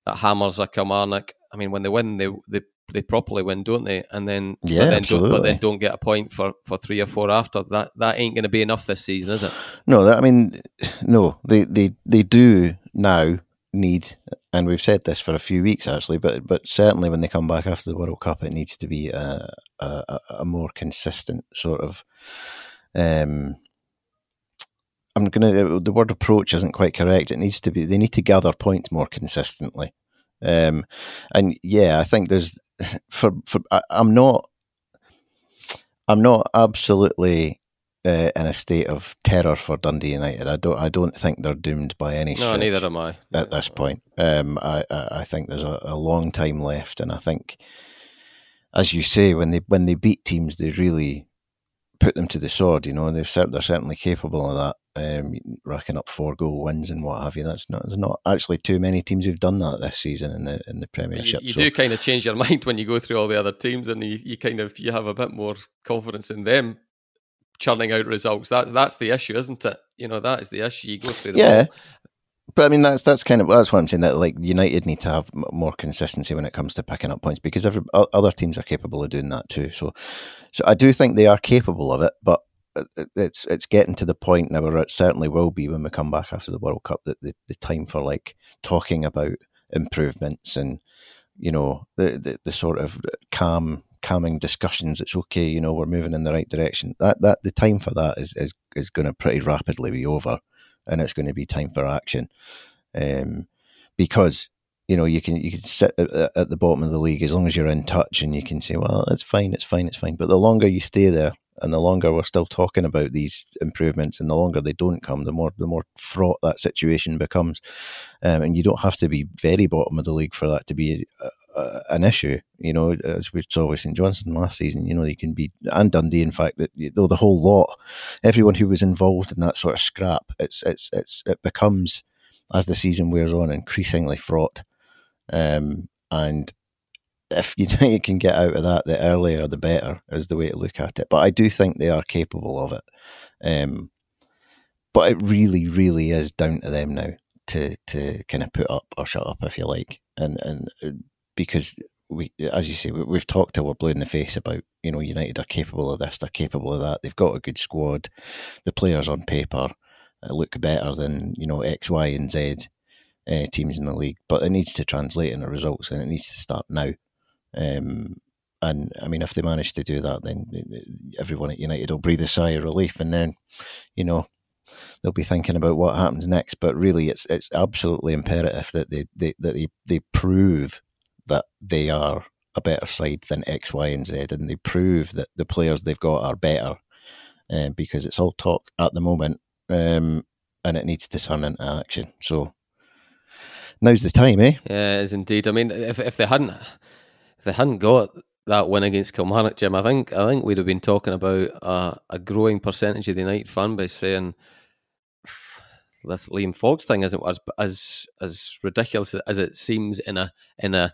that hammers a Kilmarnock. I mean, when they win, they, they, they properly win, don't they? And then, yeah, but then, absolutely. Don't, but then don't get a point for, for three or four after that. That ain't going to be enough this season, is it? No, that, I mean, no, they, they, they do now need, and we've said this for a few weeks actually, but but certainly when they come back after the World Cup, it needs to be a, a, a more consistent sort of. Um, I'm gonna. The word approach isn't quite correct. It needs to be. They need to gather points more consistently. Um, and yeah, I think there's *laughs* for for. I, I'm not. I'm not absolutely uh, in a state of terror for Dundee United. I don't. I don't think they're doomed by any. No, neither am I. At this point, um, I, I think there's a, a, long time left, and I think, as you say, when they when they beat teams, they really put them to the sword. You know, they've they're certainly capable of that. Um, racking up four goal wins and what have you. That's not there's not actually too many teams who've done that this season in the in the Premiership. You, you so. do kind of change your *laughs* mind when you go through all the other teams, and you, you kind of you have a bit more confidence in them churning out results. That's that's the issue, isn't it? You know, that is the issue. You go through the yeah. But I mean, that's that's kind of that's what I'm saying. That like United need to have more consistency when it comes to picking up points because every, other teams are capable of doing that too. So, so I do think they are capable of it, but uh, uh, it's it's getting to the point now where it certainly will be when we come back after the World Cup that the, the time for like talking about improvements and you know the, the the sort of calm calming discussions it's okay you know we're moving in the right direction. That that the time for that is is, is going to pretty rapidly be over and it's going to be time for action. Um, because you know you can you can sit at, at the bottom of the league as long as you're in touch and you can say well it's fine it's fine it's fine. But the longer you stay there and the longer we're still talking about these improvements, and the longer they don't come, the more the more fraught that situation becomes. Um, and you don't have to be very bottom of the league for that to be a, a, an issue. You know, as we saw with St Johnstone last season, you know, you can be and Dundee. In fact, that you know, the whole lot, everyone who was involved in that sort of scrap, it's it's it's it becomes as the season wears on increasingly fraught. Um, and if you, *laughs* you can get out of that, the earlier the better is the way to look at it. But I do think they are capable of it. Um, but it really, really is down to them now to to kind of put up or shut up, if you like, and and uh, because we, as you say, we, have talked till we're blue in the face about you know United are capable of this, they're capable of that. They've got a good squad. The players on paper uh, look better than you know X, Y, and Z uh, teams in the league, but it needs to translate into results, and it needs to start now. Um, and I mean, if they manage to do that, then everyone at United will breathe a sigh of relief, and then, you know, they'll be thinking about what happens next. But really, it's it's absolutely imperative that they, they that they, they prove that they are a better side than X, Y, and Z, and they prove that the players they've got are better, um, because it's all talk at the moment, um, and it needs to turn into action. So now's the time, eh? Yeah, it is indeed. I mean, if if they hadn't they hadn't got that win against Kilmarnock, Jim, I think I think we'd have been talking about uh, a growing percentage of the night fan base saying this Liam Fox thing isn't as as as ridiculous as it seems in a in a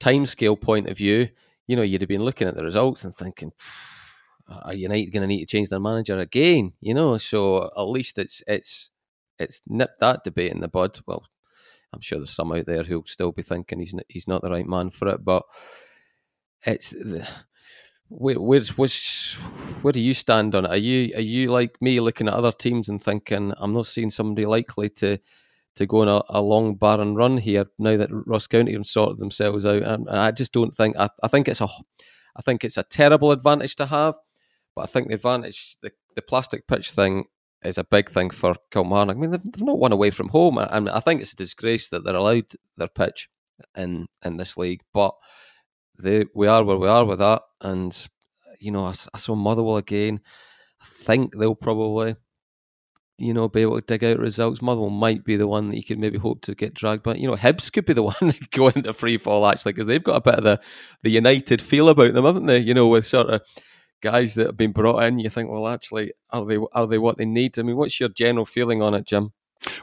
timescale point of view. You know, you'd have been looking at the results and thinking, are United going to need to change their manager again? You know, so at least it's it's it's nipped that debate in the bud. Well, I'm sure there's some out there who'll still be thinking he's he's not the right man for it, but it's where where's where's where do you stand on it? Are you are you like me looking at other teams and thinking I'm not seeing somebody likely to to go on a, a long barren run here now that Ross County have sorted themselves out, and I just don't think I, I think it's a I think it's a terrible advantage to have, but I think the advantage the the plastic pitch thing is a big thing for Kilmarnock. I mean, they've, they've not won away from home, and I think it's a disgrace that they're allowed their pitch in in this league, but they we are where we are with that. And you know, I, I saw Motherwell again. I think they'll probably, you know, be able to dig out results. Motherwell might be the one that you could maybe hope to get dragged, but you know, Hibs could be the *laughs* one that go into free fall actually because they've got a bit of the the United feel about them, haven't they? You know, with sort of guys that have been brought in. You think, well, actually, are they are they what they need? I mean, what's your general feeling on it, Jim?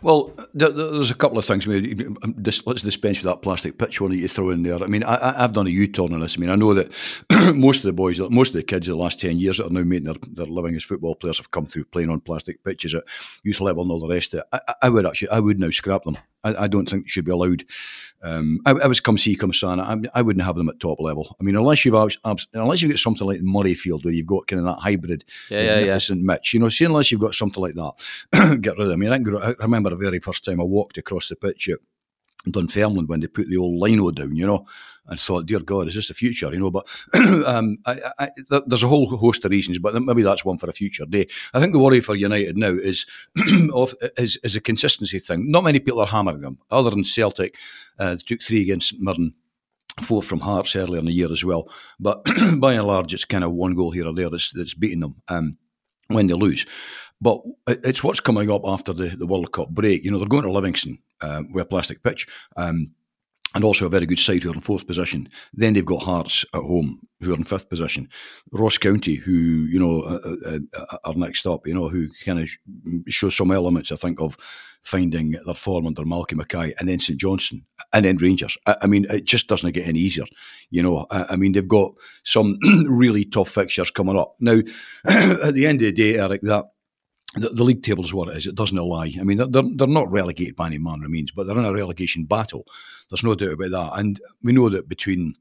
Well, there's a couple of things. Um, let's dispense with that plastic pitch one that you throw in there. I mean, I, have done a U-turn on this. I mean, I know that *clears throat* most of the boys, most of the kids of the last 10 years that are now making their, their living as football players have come through playing on plastic pitches at youth level and all the rest of it. I, I would actually, I would now scrap them. I, I don't think they should be allowed. Um, I, I, was come see, come sana. I, I, wouldn't have them at top level. I mean, unless you've unless you've got something like Murrayfield where you've got kind of that hybrid, yeah, magnificent yeah, yeah. Mitch. You know, see, unless you've got something like that, *coughs* get rid of them. I mean, I, remember the very first time I walked across the pitch at Dunfermline when they put the old lino down. You know, and thought, dear God, is this the future? You know, but *clears throat* um, I, I, there's a whole host of reasons, but maybe that's one for a future day. I think the worry for United now is *clears throat* of is, is a consistency thing. Not many people are hammering them, other than Celtic. Uh, they took three against St Mirren four from Hearts earlier in the year as well. But *clears throat* by and large, it's kind of one goal here or there that's, that's beating them um, when they lose. But it's what's coming up after the, the World Cup break. You know, they're going to Livingston uh, with a plastic pitch. Um, and also a very good side who are in fourth position. Then they've got Hearts at home who are in fifth position. Ross County, who you know uh, uh, uh are next up, you know, who kind of show some elements, I think, of finding their form under Malky Mackay, and then St Johnstone, and then Rangers. I, I, mean, it just doesn't get any easier. You know, I, I mean, they've got some *clears throat* really tough fixtures coming up now. *clears throat* at the end of the day, Eric, that the, the, league table is what it is. It doesn't lie. I mean, they're, they're not relegated by any manner of means, but they're in a relegation battle. There's no doubt about that. And we know that between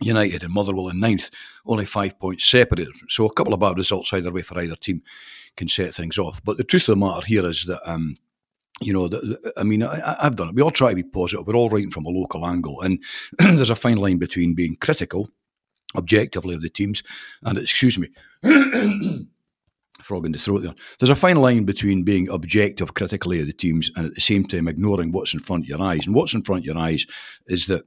United and Motherwell in ninth, only five points separated. So a couple of bad results either way for either team can set things off. But the truth of the matter here is that. Um, you know, I mean, I, have done it. We all try to be positive. We're all writing from a local angle, and *clears throat* there's a fine line between being critical, objectively, of the teams, and excuse me, *clears throat* frog in the throat there. There's a fine line between being objective critically of the teams and at the same time ignoring what's in front of your eyes. And what's in front of your eyes is that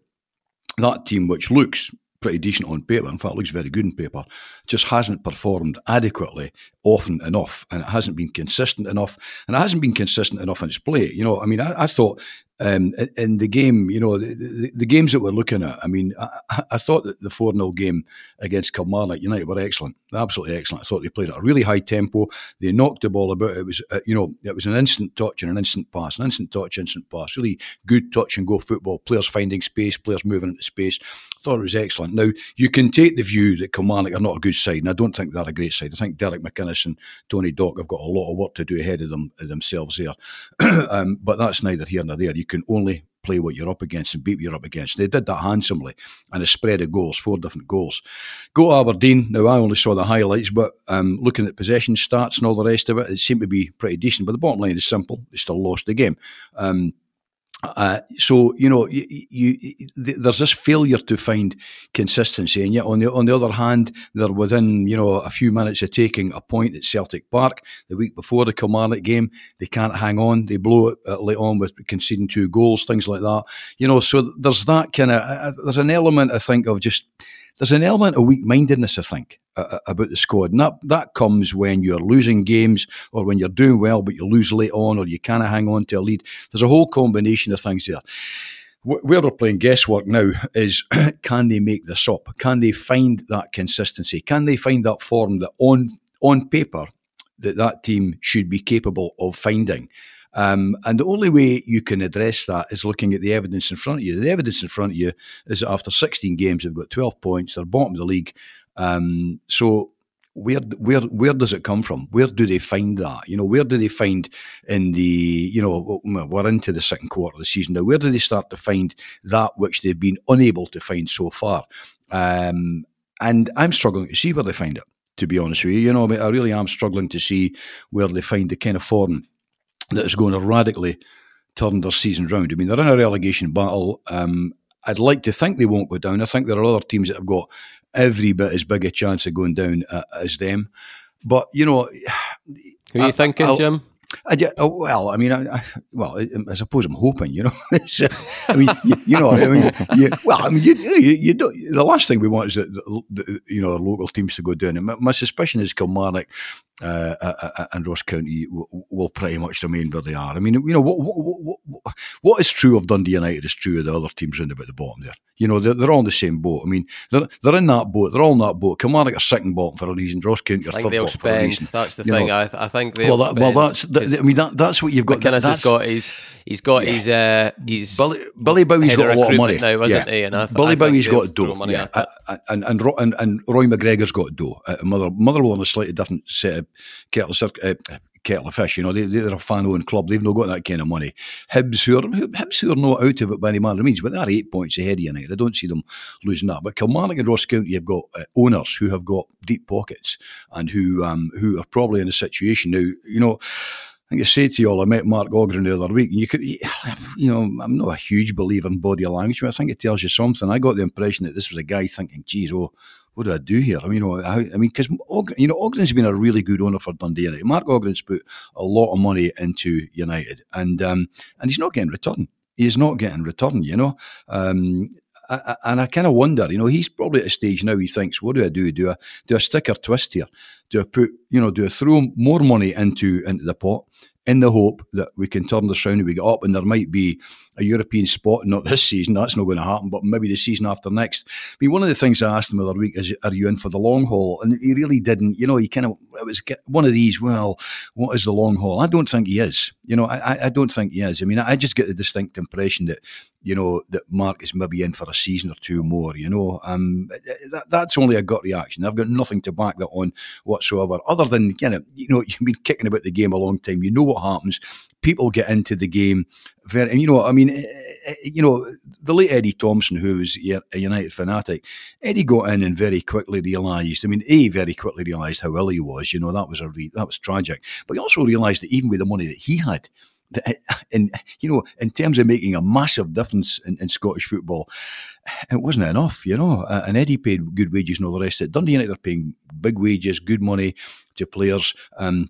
that team, which looks pretty decent on paper, in fact, looks very good on paper, just hasn't performed adequately often enough, and it hasn't been consistent enough, and it hasn't been consistent enough in its play. You know, I mean, I, I thought um, in the game, you know, the, the, the, games that we're looking at, I mean, I, I thought that the 4 0 game against Kilmarnock United were excellent, absolutely excellent. I thought they played at a really high tempo. They knocked the ball about. It was, uh, you know, it was an instant touch and an instant pass, an instant touch, instant pass. Really good touch and go football. Players finding space, players moving into space. I thought it was excellent. Now, you can take the view that Kilmarnock are not a good side, and I don't think they're a great side. I think Derek McInnes and Tony Dock have got a lot of work to do ahead of them themselves there. *clears throat* um, but that's neither here nor there. You can only play what you're up against and beat what you're up against. They did that handsomely and a spread of goals, four different goals. Go to Aberdeen. Now, I only saw the highlights, but um, looking at possession stats and all the rest of it, it seemed to be pretty decent. But the bottom line is simple. They still lost the game. Um, uh, so you know, you, you, there's this failure to find consistency, and yet on the on the other hand, they're within you know a few minutes of taking a point at Celtic Park the week before the Kilmarnock game. They can't hang on; they blow it uh, late on with conceding two goals, things like that. You know, so there's that kind of uh, there's an element I think of just there's an element of weak mindedness, I think, uh, about the squad. And that, that comes when you're losing games or when you're doing well, but you lose late on or you kind of hang on to a lead. There's a whole combination of things there. Where we're playing guesswork now is *coughs* can they make this up? Can they find that consistency? Can they find that form that on on paper that that team should be capable of finding? Um, and the only way you can address that is looking at the evidence in front of you. The evidence in front of you is that after 16 games, they've got 12 points. They're bottom of the league. Um, so where where where does it come from? Where do they find that? You know, where do they find in the you know we're into the second quarter of the season now. Where do they start to find that which they've been unable to find so far? Um, and I'm struggling to see where they find it. To be honest with you, you know, I, mean, I really am struggling to see where they find the kind of form that is going to radically turn their season round. I mean, they're in a relegation battle. Um, I'd like to think they won't go down. I think there are other teams that have got every bit as big a chance of going down uh, as them. But you know, who are you thinking, I'll, Jim? I, oh, well, I mean, I, I, well, I, suppose I'm hoping, you know. *laughs* uh, I mean, you, you, know, I mean, you, well, I mean, you, you, you do, the last thing we want is that the, the, you know local teams to go down. And my, my suspicion is Kilmarnock uh, uh, uh, and Ross County will, will, pretty much remain where they are. I mean, you know, what, what, what, what is true of Dundee United is true of the other teams around about the bottom there. You know, they're, they're all in the same boat. I mean, they're, they're in that boat. They're all in that boat. Kilmarnock are second bottom for a reason. Ross County are third bottom for a reason. That's the you thing. I, I think well, that, well, that's I mean, that, that's what you've got. McInnes has got his. He's got yeah. his. Uh, his Billy, Billy Bowie's got a lot of money now, hasn't yeah. he? And I th- Billy I Bowie's got dough. Yeah. And, and, and, and Roy McGregor's got dough. Uh, Mother Motherwell on a slightly different set of kettle uh, kettle of fish. You know, they, they're a fan owned club. They've not got that kind of money. Hibs, who are, Hibs who are not out of it by any manner of means, but they're eight points ahead of United. I don't see them losing that. But Kilmarnock and Ross County have got uh, owners who have got deep pockets and who um, who are probably in a situation now, you know. I think I say to you all, I met Mark Ogren the other week, and you could, *sighs* you know, I'm not a huge believer in body language, but I think it tells you something. I got the impression that this was a guy thinking, geez, oh, what do I do here? I mean, you know, I mean, because you know, Ogren's been a really good owner for Dundee United. Mark Ogren's put a lot of money into United, and um, and he's not getting return. He's not getting return. You know, um, I, I, and I kind of wonder. You know, he's probably at a stage now. He thinks, what do I do? Do I do a sticker twist here? Do I put, you know, do I throw more money into into the pot? In the hope that we can turn this around and we get up and there might be a European spot, not this season, that's not going to happen, but maybe the season after next. I mean, one of the things I asked him the other week is, are you in for the long haul? And he really didn't, you know, he kind of, it was one of these, well, what is the long haul? I don't think he is. You know, I, I don't think he is. I mean, I just get the distinct impression that, you know, that Mark is maybe in for a season or two more, you know. Um, that, that's only a gut reaction. I've got nothing to back that on whatsoever, other than, you know, you know, *laughs* you've been kicking about the game a long time. You know what happens people get into the game very, and you know, I mean, eh, eh, you know, the late Eddie Thompson, who was a United fanatic, Eddie got in and very quickly realised. I mean, a very quickly realised how ill he was. You know, that was a re- that was tragic. But he also realised that even with the money that he had, in you know, in terms of making a massive difference in, in Scottish football, it wasn't enough, you know. And Eddie paid good wages and all the rest of it. Dundee United are paying big wages, good money to players. Um,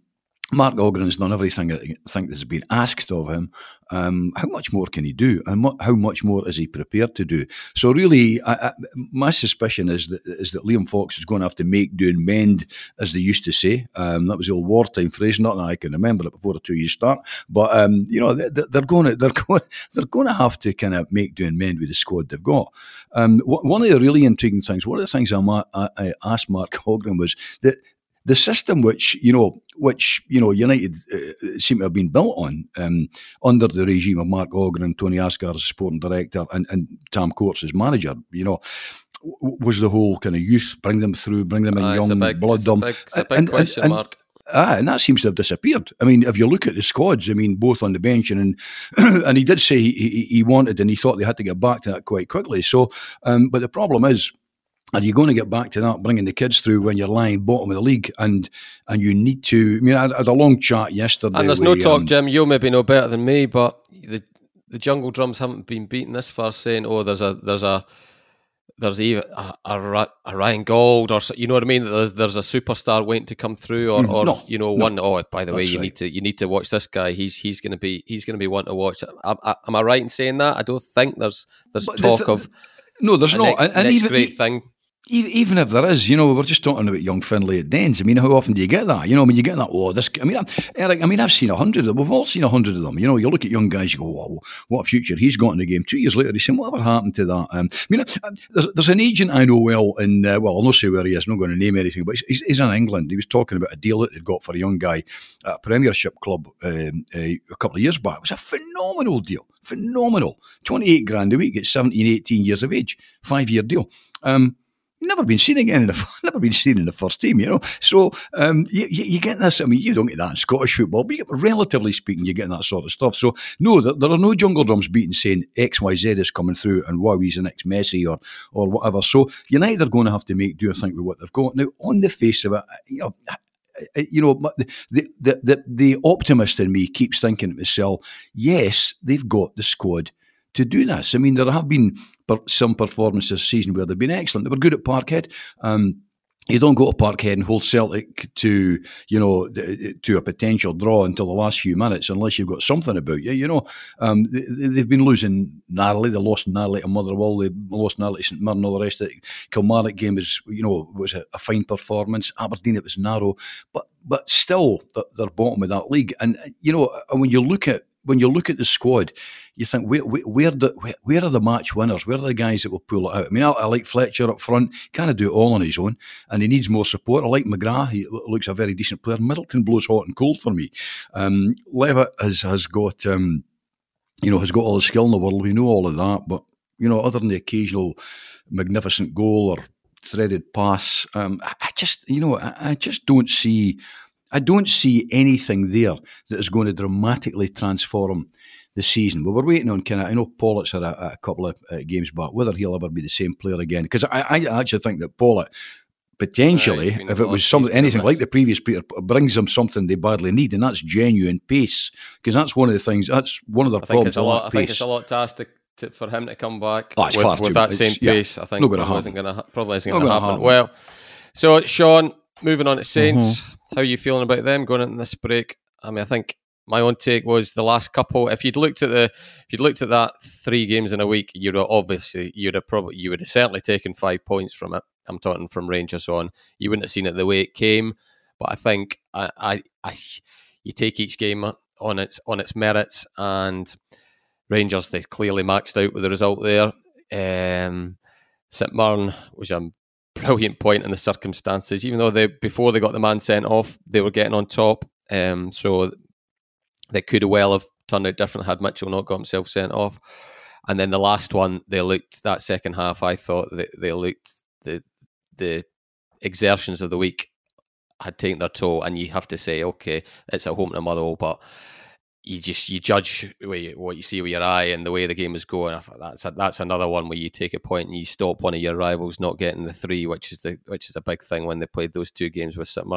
Mark Ogren has done everything I think that's been asked of him. Um, how much more can he do, and what, how much more is he prepared to do? So, really, I, I, my suspicion is that is that Liam Fox is going to have to make do and mend, as they used to say. Um, that was the old wartime phrase. Not that I can remember it before the two years start, but um, you know they, are going to they're going they're *laughs* going to have to kind of make do and mend with the squad they've got. Um, one of the really intriguing things, one of the things I, I asked Mark *laughs* Ogren was that the system which you know which you know United uh, seem to have been built on um, under the regime of Mark Ogren, Tony Asghar as sporting director, and, and Tam Courts as manager. You know, was the whole kind of youth bring them through, bring them in uh, young, big, blood them. It's a big, and, question and, mark. Ah, and that seems to have disappeared. I mean, if you look at the squads, I mean, both on the bench and *clears throat* and he did say he, he, he, wanted and he thought they had to get back to that quite quickly. So, um, but the problem is, are you going to get back to that, bringing the kids through when you're lying bottom of the league? And and you need to. I mean, I, had a long chat yesterday. And there's no talk, um, Jim. You'll maybe know better than me, but the the jungle drums haven't been beaten this far, saying, "Oh, there's a there's a there's even a, a, a Ryan Gauld or you know what I mean. There's there's a superstar waiting to come through, or, mm, or no, you know no. one. Oh, by the way, you right. need to you need to watch this guy. He's he's going to be he's going to be one to watch. Am, am, I right in saying that? I don't think there's there's but talk the, of. No, there's not. Next, and, and even great thing even if there is, you know, we're just talking about young Finlay at Dens. I mean, how often do you get that? You know, I mean, you get that, oh, this, I mean, Eric, I mean, I've seen a hundred of them. We've all seen a hundred of them. You know, you look at young guys, you go, wow, what a future he's got in the game. Two years later, he's saying, whatever happened to that? Um, I mean, uh, there's, there's, an agent I know well in, uh, well, I'll not say where he is, I'm not going to name anything, but he's, he's, in England. He was talking about a deal that they'd got for a young guy at a Premiership club um, uh, a couple of years back. It was a phenomenal deal. Phenomenal. 28 grand a week at 17, 18 years of age. Five year deal. Um, never been seen again in the *laughs* never been seen in the first team, you know. So um, you, you, get this. I mean, you don't get that in Scottish football, but relatively speaking, you get that sort of stuff. So no, there, there, are no jungle drums beating saying X Y Z is coming through and wow, he's the next Messi or or whatever. So United are going to have to make do I think with what they've got now. On the face of it, you know. You know, the, the the the optimist in me keeps thinking to myself, yes, they've got the squad to do this. I mean, there have been some performances this season where they've been excellent. They were good at Parkhead. Um, you don't go to Parkhead and hold Celtic to you know to a potential draw until the last few minutes unless you've got something about you. You know um, they, have been losing narrowly. They lost narrowly to Motherwell. They lost narrowly to St Mirren. All the rest of it. Kilmarnock game was you know was a, a fine performance. Aberdeen it was narrow, but but still they're bottom of that league. And you know when you look at when you look at the squad, you think where where, the, where, are the match winners? Where are the guys that will pull it out? I mean, I, I like Fletcher up front, kind of do it all on his own, and he needs more support. I like McGrath; he looks a very decent player. Middleton blows hot and cold for me. Um, Levitt has has got um, you know has got all the skill in the world. We know all of that, but you know, other than the occasional magnificent goal or threaded pass, um, I, I just you know I, I just don't see I don't see anything there that is going to dramatically transform the season. But we're waiting on kind of. I know Pawlett's had a, a couple of uh, games back. Whether he'll ever be the same player again, because I, I, actually think that Pollock potentially, right, if it was something anything like the previous Peter, brings them something they badly need, and that's genuine pace. Because that's one of the things. That's one of the problems. a Lot, I think it's a lot to ask to, to, for him to come back oh, with, with that same pace. I think probably isn't, gonna, probably isn't going to happen. happen. Well, so Sean, moving on to Saints. Mm-hmm. How are you feeling about them going into this break? I mean, I think my own take was the last couple. If you'd looked at the, if you'd looked at that three games in a week, you'd obviously you'd have probably you would have certainly taken five points from it. I'm talking from Rangers on. You wouldn't have seen it the way it came, but I think I, I, I you take each game on its on its merits, and Rangers they clearly maxed out with the result there. Um, St Mirren was a brilliant point in the circumstances. Even though they before they got the man sent off, they were getting on top. Um, so they could well have turned out different had Mitchell not got himself sent off. And then the last one, they looked that second half. I thought that they looked the the exertions of the week had taken their toll, and you have to say, okay, it's at home to Motherwell, but you just you judge what you see with your eye and the way the game is going. I that's a, that's another one where you take a point and you stop one of your rivals not getting the three, which is the which is a big thing when they played those two games with St.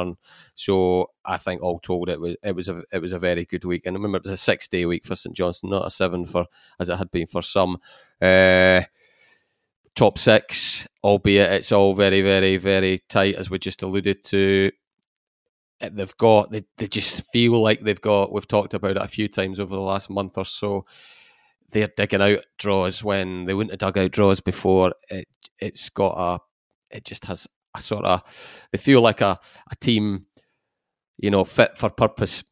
So I think all told, it was it was a it was a very good week. And remember, it was a six day week for St Johnstone, not a seven for as it had been for some. Uh, top six, albeit it's all very very very tight, as we just alluded to they've got they, they just feel like they've got we've talked about it a few times over the last month or so. They're digging out draws when they wouldn't have dug out draws before. It it's got a it just has a sort of they feel like a, a team you know fit for purpose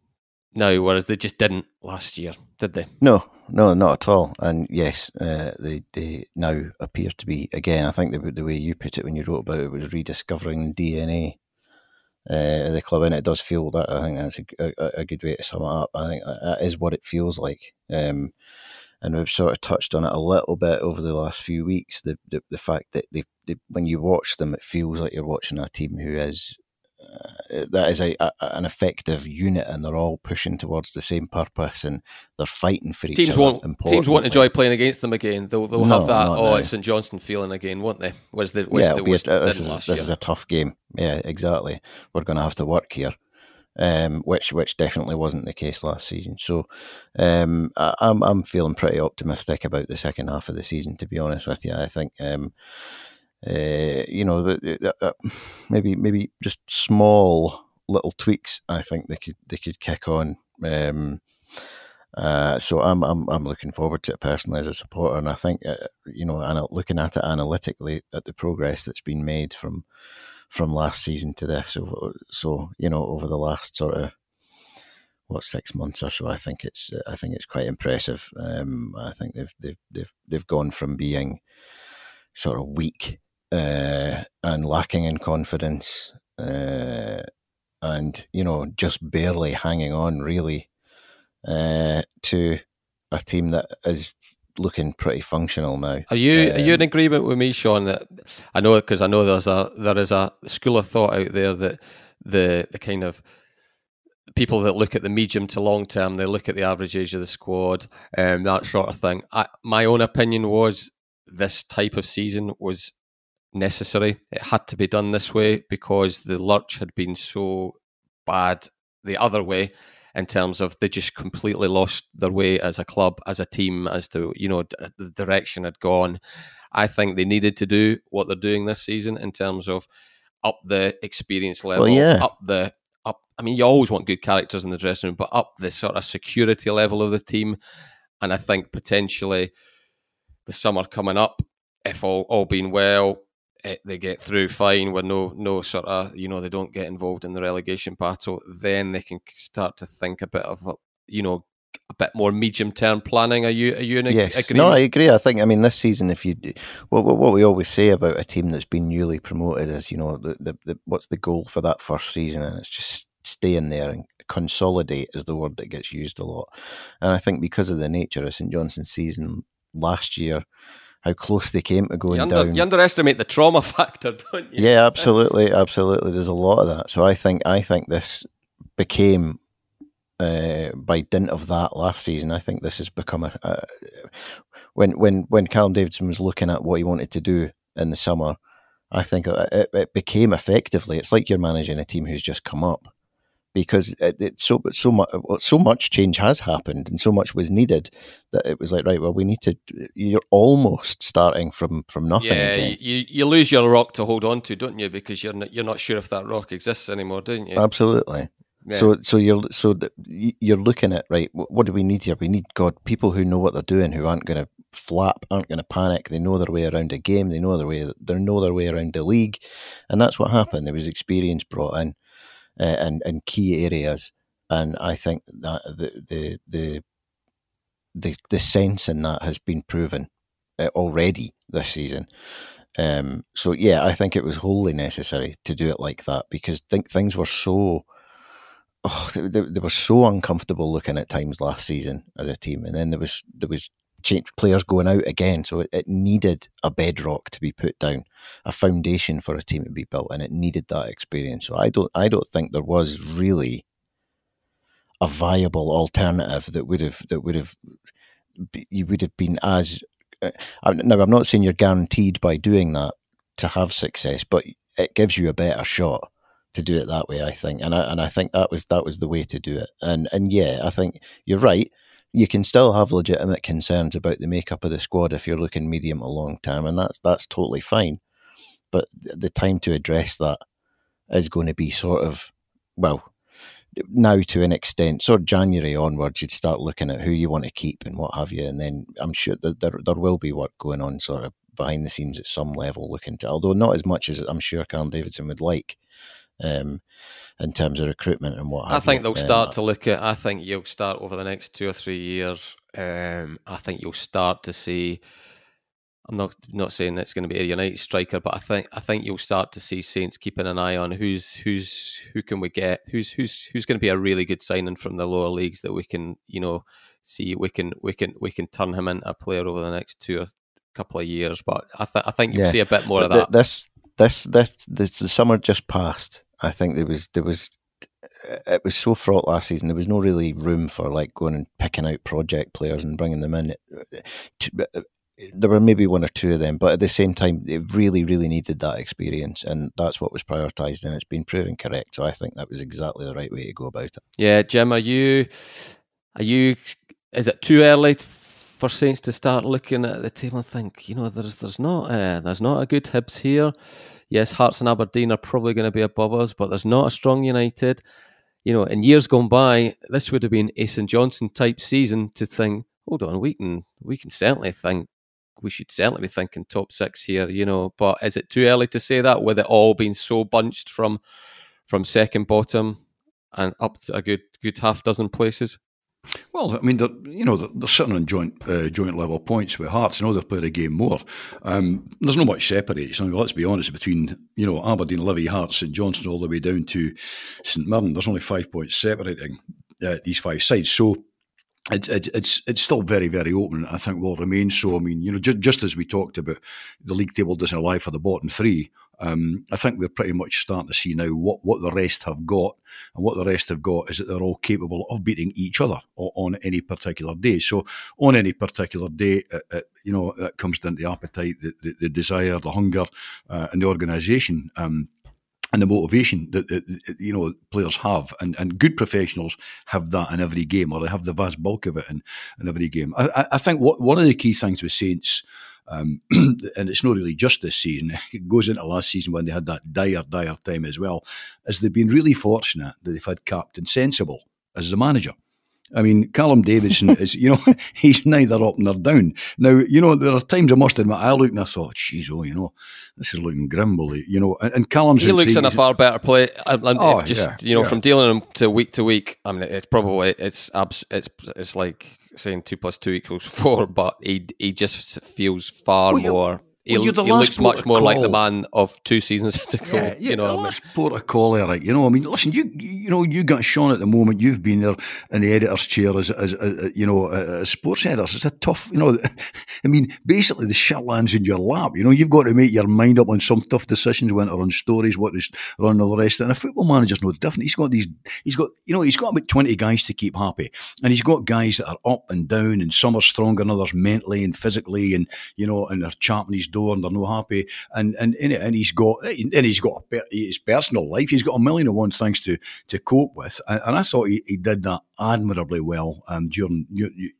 now whereas they just didn't last year did they? No no not at all. And yes uh, they they now appear to be again i think the, the way you put it when you wrote about it was rediscovering dna uh, the club, and it does feel that. I think that's a, a, a, good way to sum it up. I think that is what it feels like. Um, and we've sort of touched on it a little bit over the last few weeks. The the, the fact that they, they, when you watch them, it feels like you're watching a team who is that is a, a, an effective unit, and they're all pushing towards the same purpose, and they're fighting for each teams other. Won't, teams won't enjoy playing against them again. They'll, they'll no, have that oh now. it's St Johnstone feeling again, won't they? Was the was yeah, the, this is this year. is a tough game. Yeah, exactly. We're going to have to work here. Um, which which definitely wasn't the case last season. So um, I, am I'm, I'm feeling pretty optimistic about the second half of the season. To be honest with you, I think um, uh, you know uh, maybe maybe just small little tweaks. I think they could they could kick on. Um, uh, so I'm, I'm I'm looking forward to it personally as a supporter, and I think uh, you know, looking at it analytically at the progress that's been made from from last season to this. So, so you know, over the last sort of what six months or so, I think it's I think it's quite impressive. Um, I think they've they've they've they've gone from being sort of weak uh, and lacking in confidence, uh, and you know, just barely hanging on really uh, to a team that is looking pretty functional now. Are you um, are you in Um, agreement with me, Sean? That I know because I know there's a there is a school of thought out there that the the kind of people that look at the medium to long term, they look at the average age of the squad, um, that sort of thing. I, my own opinion was this type of season was necessary. It had to be done this way because the lurch had been so bad the other way in terms of they just completely lost their way as a club, as a team, as to you know the direction had gone. I think they needed to do what they're doing this season in terms of up the experience level, Well, yeah. up the up. I mean, you always want good characters in the dressing room, but up the sort of security level of the team. And I think potentially the summer coming up, if all all being well, Eh, they get through fine with no no sort of you know they don't get involved in the relegation battle, then they can start to think a bit of a, you know a bit more medium term planning. Are you are you in Yes, agreement? no, I agree. I think I mean this season, if you what what what we always say about a team that's been newly promoted is you know the, the, the what's the goal for that first season, and it's just stay in there and consolidate is the word that gets used a lot. And I think because of the nature of St Johnstone's season last year, how close they came to going you, under, down. you underestimate the trauma *laughs* factor, don't you? Yeah, absolutely, absolutely. There's a lot of that. So I think I think this became uh, by dint of that last season. I think this has become a, a when when when Callum Davidson was looking at what he wanted to do in the summer. I think it, it became effectively. It's like you're managing a team who's just come up because it, it's so so much uh, so much change has happened and so much was needed that it was like right. Well, we need to. You're almost starting from from nothing Yeah, again. you, you lose your rock to hold on to, don't you? Because you're not, you're not sure if that rock exists anymore, don't you? Absolutely. Yeah. So, so you're so you're looking at right. What do we need here? We need God people who know what they're doing, who aren't going to flap, aren't going to panic. They know their way around a game. They know their way. They know their way around the league, and that's what happened. There was experience brought in, uh, and and key areas, and I think that the the the the, the sense in that has been proven uh, already this season. Um, so yeah, I think it was wholly necessary to do it like that because think things were so oh, they, they, were so uncomfortable looking at times last season as a team, and then there was there was change, players going out again, so it, it needed a bedrock to be put down, a foundation for a team to be built, and it needed that experience. So I don't I don't think there was really a viable alternative that would have that would have you would have been as uh, now I'm not saying you're guaranteed by doing that to have success, but it gives you a better shot to do it that way. I think, and I and I think that was that was the way to do it. And and yeah, I think you're right. You can still have legitimate concerns about the makeup of the squad if you're looking medium or long term, and that's that's totally fine. But the time to address that is going to be sort of well now to an extent, sort of January onwards, you'd start looking at who you want to keep and what have you, and then I'm sure that there there will be work going on sort of behind the scenes at some level, looking to although not as much as I'm sure Callum Davidson would like. Um, in terms of recruitment and what I think they'll start um, to look at. I think you'll start over the next two or three years. Um, I think you'll start to see I'm not not saying it's going to be a United striker, but I think I think you'll start to see Saints keeping an eye on who's who's who can we get, who's who's who's going to be a really good signing from the lower leagues that we can you know see we can we can we can turn him into a player over the next two or couple of years. But I, th- I think you'll yeah. see a bit more of that. This this this this the summer just passed. I think there was there was uh, it was so fraught last season. There was no really room for like going and picking out project players and bringing them in uh, uh, there were maybe one or two of them, but at the same time, they really, really needed that experience, and that's what was prioritised, and it's been proven correct. So I think that was exactly the right way to go about it. Yeah, Jim, are you, are you, is it too early for Saints to start looking at the table and think, you know, there's there's not uh, there's not a good Hibs here. Yes, Hearts and Aberdeen are probably going to be above us, but there's not a strong United. You know, in years gone by, this would have been a St Johnstone type season to think, hold on, we can we can certainly think we should certainly be thinking top six here, you know. But is it too early to say that with it all being so bunched from from second bottom and up to a good good half dozen places? Well, I mean, they're, you know, they're, they're sitting on joint uh, joint level points with Hearts. I know they've played a game more. Um, there's not much separates. I mean, let's be honest, between you know Aberdeen, Livy, Hearts, St Johnstone, all the way down to St Mirren, there's only five points separating uh, these five sides. So it's it's it's still very very open. I think will remain so. I mean, you know, just just as we talked about, the league table doesn't allow for the bottom three. Um, I think we're pretty much starting to see now what, what the rest have got, and what the rest have got is that they're all capable of beating each other on any particular day. So on any particular day, it, it, you know, it comes down to the appetite, the, the, the desire, the hunger, uh, and the organisation. Um, and the motivation that, that, you know players have, and, and good professionals have that in every game, or they have the vast bulk of it in, in every game. I, I think what, one of the key things with Saints, um, *clears throat* and it's not really just this season, *laughs* it goes into last season when they had that dire, dire time as well, As they've been really fortunate that they've had Captain Sensible as the manager. I mean, Callum Davidson *laughs* is, you know, *laughs* he's neither up nor down. Now, you know, there are times I must admit, I look and I thought, geez, oh, you know, this is looking grimble, you know, and, and Callum's. He looks in a far better place. oh, just, yeah, you know, yeah. from dealing him to week to week, I mean, it's probably, it's, abs- it's, it's like saying two plus two equals four, but he, he just feels far well, more he, well, he looks much more like the man of two seasons ago. Yeah, you know, the last port of call, Eric. You know, I mean, listen, you you know, you got Sean at the moment. You've been there in the editor's chair as, as, as you know, as sports editors. It's a tough, you know. *laughs* I mean, basically the shit lands in your lap. You know, you've got to make your mind up on some tough decisions when to run stories, what is run all the rest. And a football manager's no different. He's got these. He's got you know, he's got about twenty guys to keep happy, and he's got guys that are up and down, and some are stronger than others mentally and physically, and you know, and they're champing his door and they're no happy and and and he's got and he's got his personal life. He's got a million and one things to to cope with, and, and I thought he, he, did that admirably well um, during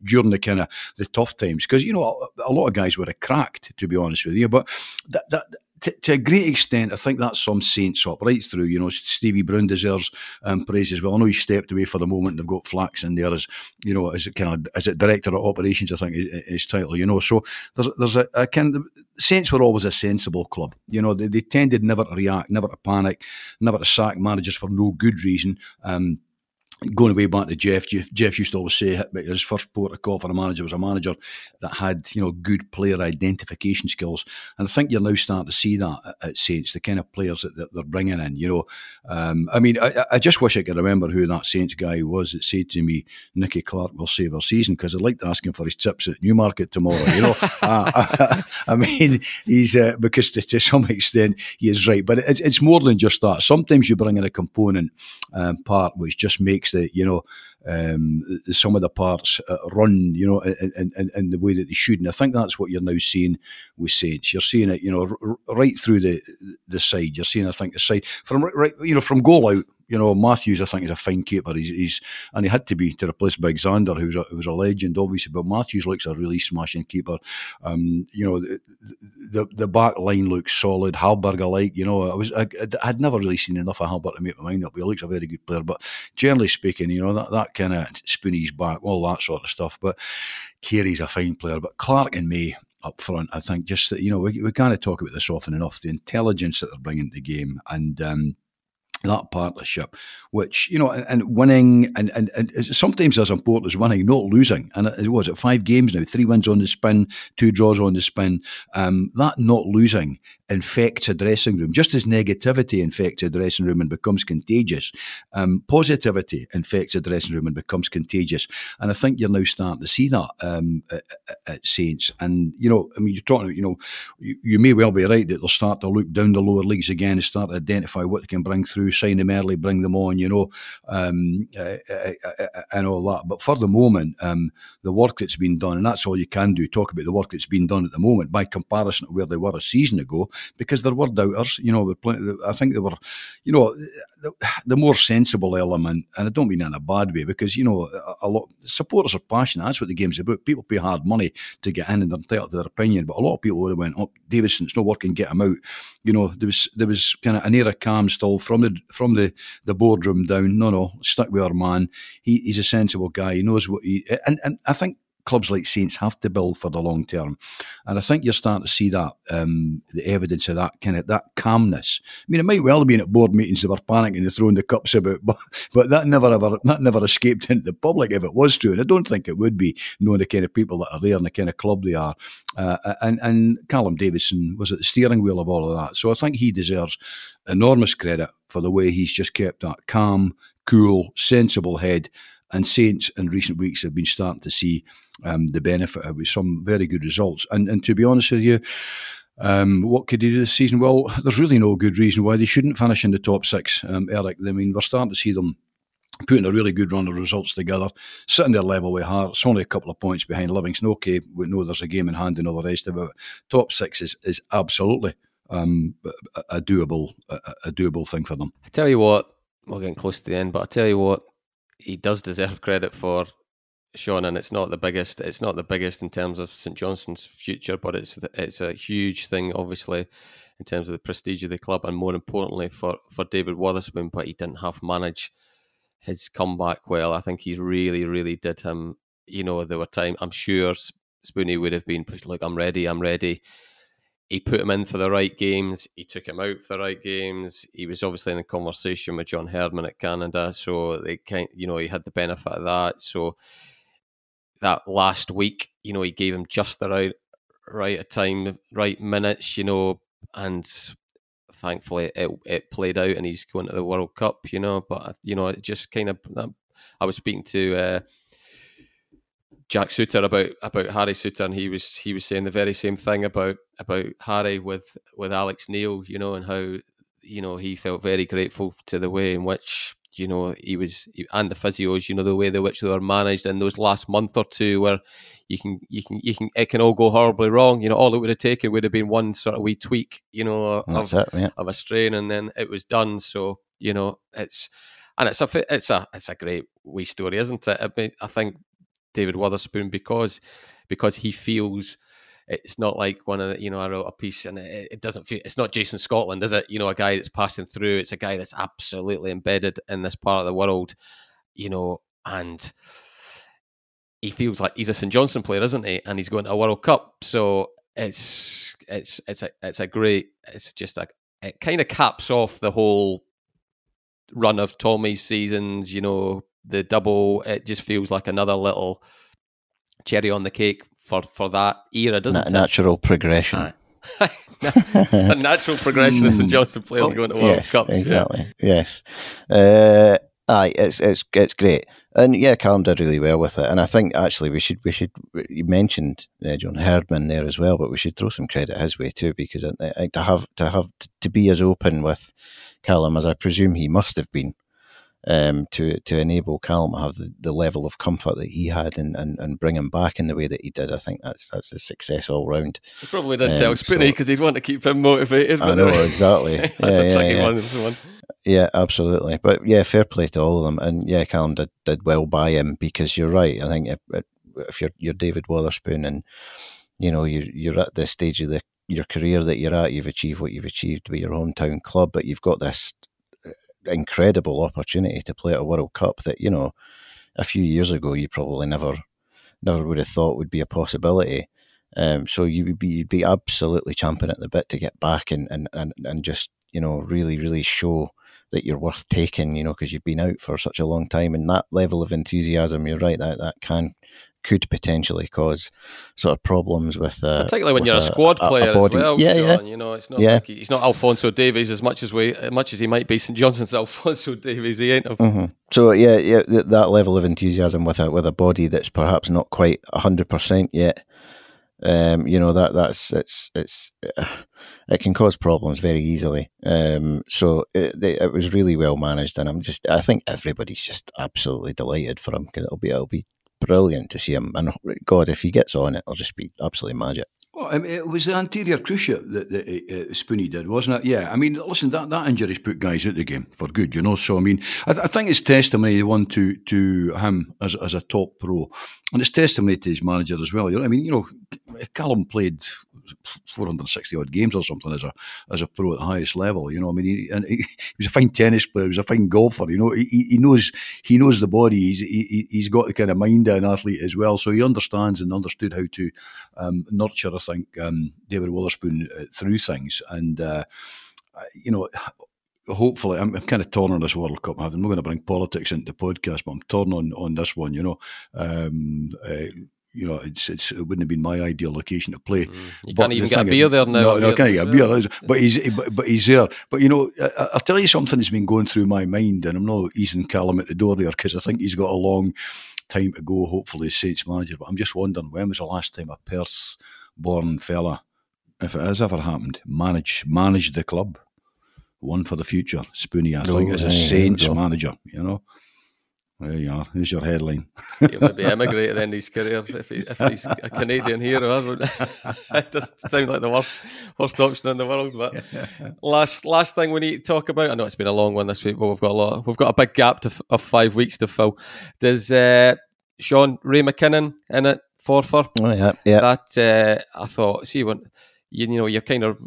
during the kind of the tough times because you know a, a, lot of guys would have cracked to be honest with you, but that that to, to, a great extent, I think that's some Saints up right through. You know, Stevie Brown deserves um, praise as well. I know he stepped away for the moment. And they've got Flax in there as you know, as a kind of as a director of operations. I think his title. You know, so there's there's a, a kind of Saints were always a sensible club. You know, they, they tended never to react, never to panic, never to sack managers for no good reason. Um, going way back to Geoff, Geoff, Geoff used to always say his first port of call for a manager was a manager that had you know good player identification skills, and I think you're now starting to see that at Saints, the kind of players that, that they're bringing in. You know, um, I mean, I, I, just wish I could remember who that Saints guy was that said to me, "Nicky Clark will save our season," because I'd like to ask him for his tips at Newmarket tomorrow. You know, *laughs* uh, I, I, mean, he's uh, because to, to, some extent he is right, but it's, it's more than just that. Sometimes you bring in a component um, part which just makes that you know um, some of the parts uh, run, you know, in, in, in, the way that they should. And I think that's what you're now seeing with Saints. You're seeing it, you know, r- right through the the side. You're seeing, I think, the side from right, you know, from goal out you know, Matthews, I think, is a fine keeper. He's, he's and he had to be to replace Big Zander, who was a, who was a legend, obviously. But Matthews looks a really smashing keeper. Um, you know, the, the, the back line looks solid. Hallberg, I like. You know, I was I, would never really seen enough of Hallberg to make my mind up. He looks a very good player. But generally speaking, you know, that, that kind of Spoonie's back, all that sort of stuff. But Carey's a fine player. But Clark and May, up front. I think just that you know we we kind of talk about this often enough. The intelligence that they're bringing to the game, and um, that partnership, which you know, and winning, and, and, and sometimes as important as winning, not losing. And it was it five games now, three wins on the spin, two draws on the spin. Um, that not losing infects a dressing room, just as negativity infects a dressing room and becomes contagious. Um, positivity infects a dressing room and becomes contagious. And I think you're now starting to see that um, at, at, Saints. And, you know, I mean, you're talking, you know, you, you, may well be right that they'll start to look down the lower leagues again and start to identify what they can bring through, sign them early, bring them on, you know, um, uh, uh, uh, and all that. But for the moment, um, the work that's been done, and that's all you can do, talk about the work that's been done at the moment by comparison to where they were a season ago, because there were doubters. You know, I think they were, you know, the, the, more sensible element, and I don't mean in a bad way, because you know, a, a, lot supporters are passionate. That's what the game's about. People pay hard money to get in, and they're entitled to their opinion. But a lot of people would have went, "Oh, Davidson's not working, get him out." You know, there was there was kind of an air of calm still from the from the the boardroom down. No, no, stuck with our man. He, he's a sensible guy. He knows what he and and I think clubs like Saints have to build for the long term, and I think you're starting to see that um, the evidence of that kind of that calmness. I mean, it might well have been at board meetings they were panicking and throwing the cups about, *laughs* but but that never ever that never escaped into the public if it was true, and I don't think it would be knowing the kind of people that are there and the kind of club they are. Uh, and and Callum Davidson was at the steering wheel of all of that, so I think he deserves enormous credit for the way he's just kept that calm, cool, sensible head and Saints in recent weeks have been starting to see um, the benefit of with some very good results. And, and to be honest with you, um, what could they do this season? Well, *laughs* there's really no good reason why they shouldn't finish in the top six, um, Eric. I mean, we're starting to see them putting a really good run of results together, sitting there level with Hearts, only a couple of points behind Livingston. Okay, we know there's a game in hand and all the rest of it. Top six is, is absolutely um, a, a, doable a, a, doable thing for them. I tell you what, we're getting close to the end, but I tell you what, he does deserve credit for Sean, and it's not the biggest. It's not the biggest in terms of St Johnstone's future, but it's it's a huge thing, obviously, in terms of the prestige of the club, and more importantly for for David Wotherspoon. But he didn't half manage his comeback well. I think he really, really did him. You know, there were times I'm sure Spoonie would have been like, "I'm ready, I'm ready." He put him in for the right games. He took him out for the right games. He was obviously in a conversation with John Herdman at Canada, so they kind, you know, he had the benefit of that. So that last week, you know, he gave him just the right, right time, right minutes, you know, and thankfully it it played out, and he's going to the World Cup, you know. But you know, it just kind of, I was speaking to. Uh, Jack Souttar about about Harry Souttar, and he was he was saying the very same thing about about Harry with with Alex Neil, you know, and how you know he felt very grateful to the way in which you know he was and the physios, you know, the way in which they were managed in those last month or two, where you can you can you can it can all go horribly wrong. You know, all it would have taken would have been one sort of wee tweak, you know, of, it, yeah. of a strain, and then it was done. So you know, it's and it's a it's a it's a great wee story, isn't it? I, mean, I think David Wotherspoon because because he feels it's not like one of the, you know I wrote a piece and it, it, doesn't feel it's not Jason Scotland is it? You know a guy that's passing through it's a guy that's absolutely embedded in this part of the world you know and he feels like he's a St Johnstone player isn't he? And he's going to a World Cup. So it's it's it's a it's a great it's just a it kind of caps off the whole run of Tommy's seasons you know the double, it just feels like another little cherry on the cake for, for that era, doesn't Na- it? natural progression. *laughs* a natural progression of St Johnstone players going to World yes, Cups. yeah. Exactly. Yes. Uh, aye, it's it's it's great, and yeah, Callum did really well with it. And I think actually we should we should you mentioned uh, John Herdman there as well, but we should throw some credit his way too because I, I, to have to have to be as open with Callum as I presume he must have been. Um, to to enable Callum to have the, the level of comfort that he had and, and, and bring him back in the way that he did, I think that's that's a success all round. He probably didn't Um, tell so- because he'd want to keep him motivated. I know exactly. *laughs* That's Yeah, a yeah, tricky yeah. one. This one. Yeah, absolutely. But yeah, fair play to all of them. And yeah, Callum did, did well by him because you're right. I think if, if you're you're David Wotherspoon and you know you you're at the stage of the your career that you're at, you've achieved what you've achieved with your hometown club, but you've got this incredible opportunity to play at a World Cup that you know a few years ago you probably never never would have thought would be a possibility. Um, so you would be you'd be absolutely champing at the bit to get back and and, and, and just you know really really show that you're worth taking, you know, because you've been out for such a long time, and that level of enthusiasm, you're right, that that can could potentially cause sort of problems with, uh, Particularly when with you're a squad player body. as well. Yeah, yeah. You know, it's not Yeah. like he- he's not Alphonso Davies as much as we, as much as he might be. St Johnstone's *laughs* Alphonso Davies. He ain't. hmm So yeah, yeah, that level of enthusiasm with a with a body that's perhaps not quite hundred percent yet. Um, you know that that's it's it's it can cause problems very easily. Um, so it, they- it was really well managed, and I'm just I think everybody's just absolutely delighted for him because it'll be it'll be brilliant to see him. And God, if he gets on, it, it'll just be absolutely magic. Well, I mean, it was the anterior cruciate that, that uh, Spoonie did, wasn't it? Yeah. I mean, listen, that, that injury's put guys out of the game for good, you know. So, I mean, I, th- I think it's testimony, one to to him as, as a top pro. And it's testimony to his manager as well. You know, I mean, you know, Callum played 460 odd games or something as a as a pro at the highest level. You know, I mean, he, and he, he was a fine tennis player. He was a fine golfer. You know, he, he knows he knows the body. He's he, he's got the kind of mind of an athlete as well. So he understands and understood how to um, nurture. I think um, David Wotherspoon uh, through things and. Uh, you know, hopefully, I'm, I'm kind of torn on this World Cup. I'm not going to bring politics into the podcast, but I'm torn on, on this one. You know, um, uh, you know, it's, it's it wouldn't have been my ideal location to play. Mm. You But can't even get a beer is- there now. No, no, can't get a beer. But he's but, but he's there. But you know, I, I'll tell you something that's been going through my mind, and I'm not easing Callum at the door there because I think he's got a long time to go. Hopefully, as Saints manager. But I'm just wondering when was the last time a Perth-born fella, if it has ever happened, managed managed the club. One for the future, Spoonie. I think No, as a aye, there we Saints manager. You know, there you are. Here's your headline. He'll maybe emigrate at the end of his career if, he, if he's a Canadian hero. *laughs* it doesn't sound like the worst worst option in the world. But last last thing we need to talk about. I know it's been a long one this week, but we've got a lot. We've got a big gap to, of five weeks to fill. Does uh, Sean Ray McKinnon in it for for Oh yeah, yeah. that? Uh, I thought. See when you you know you're kind of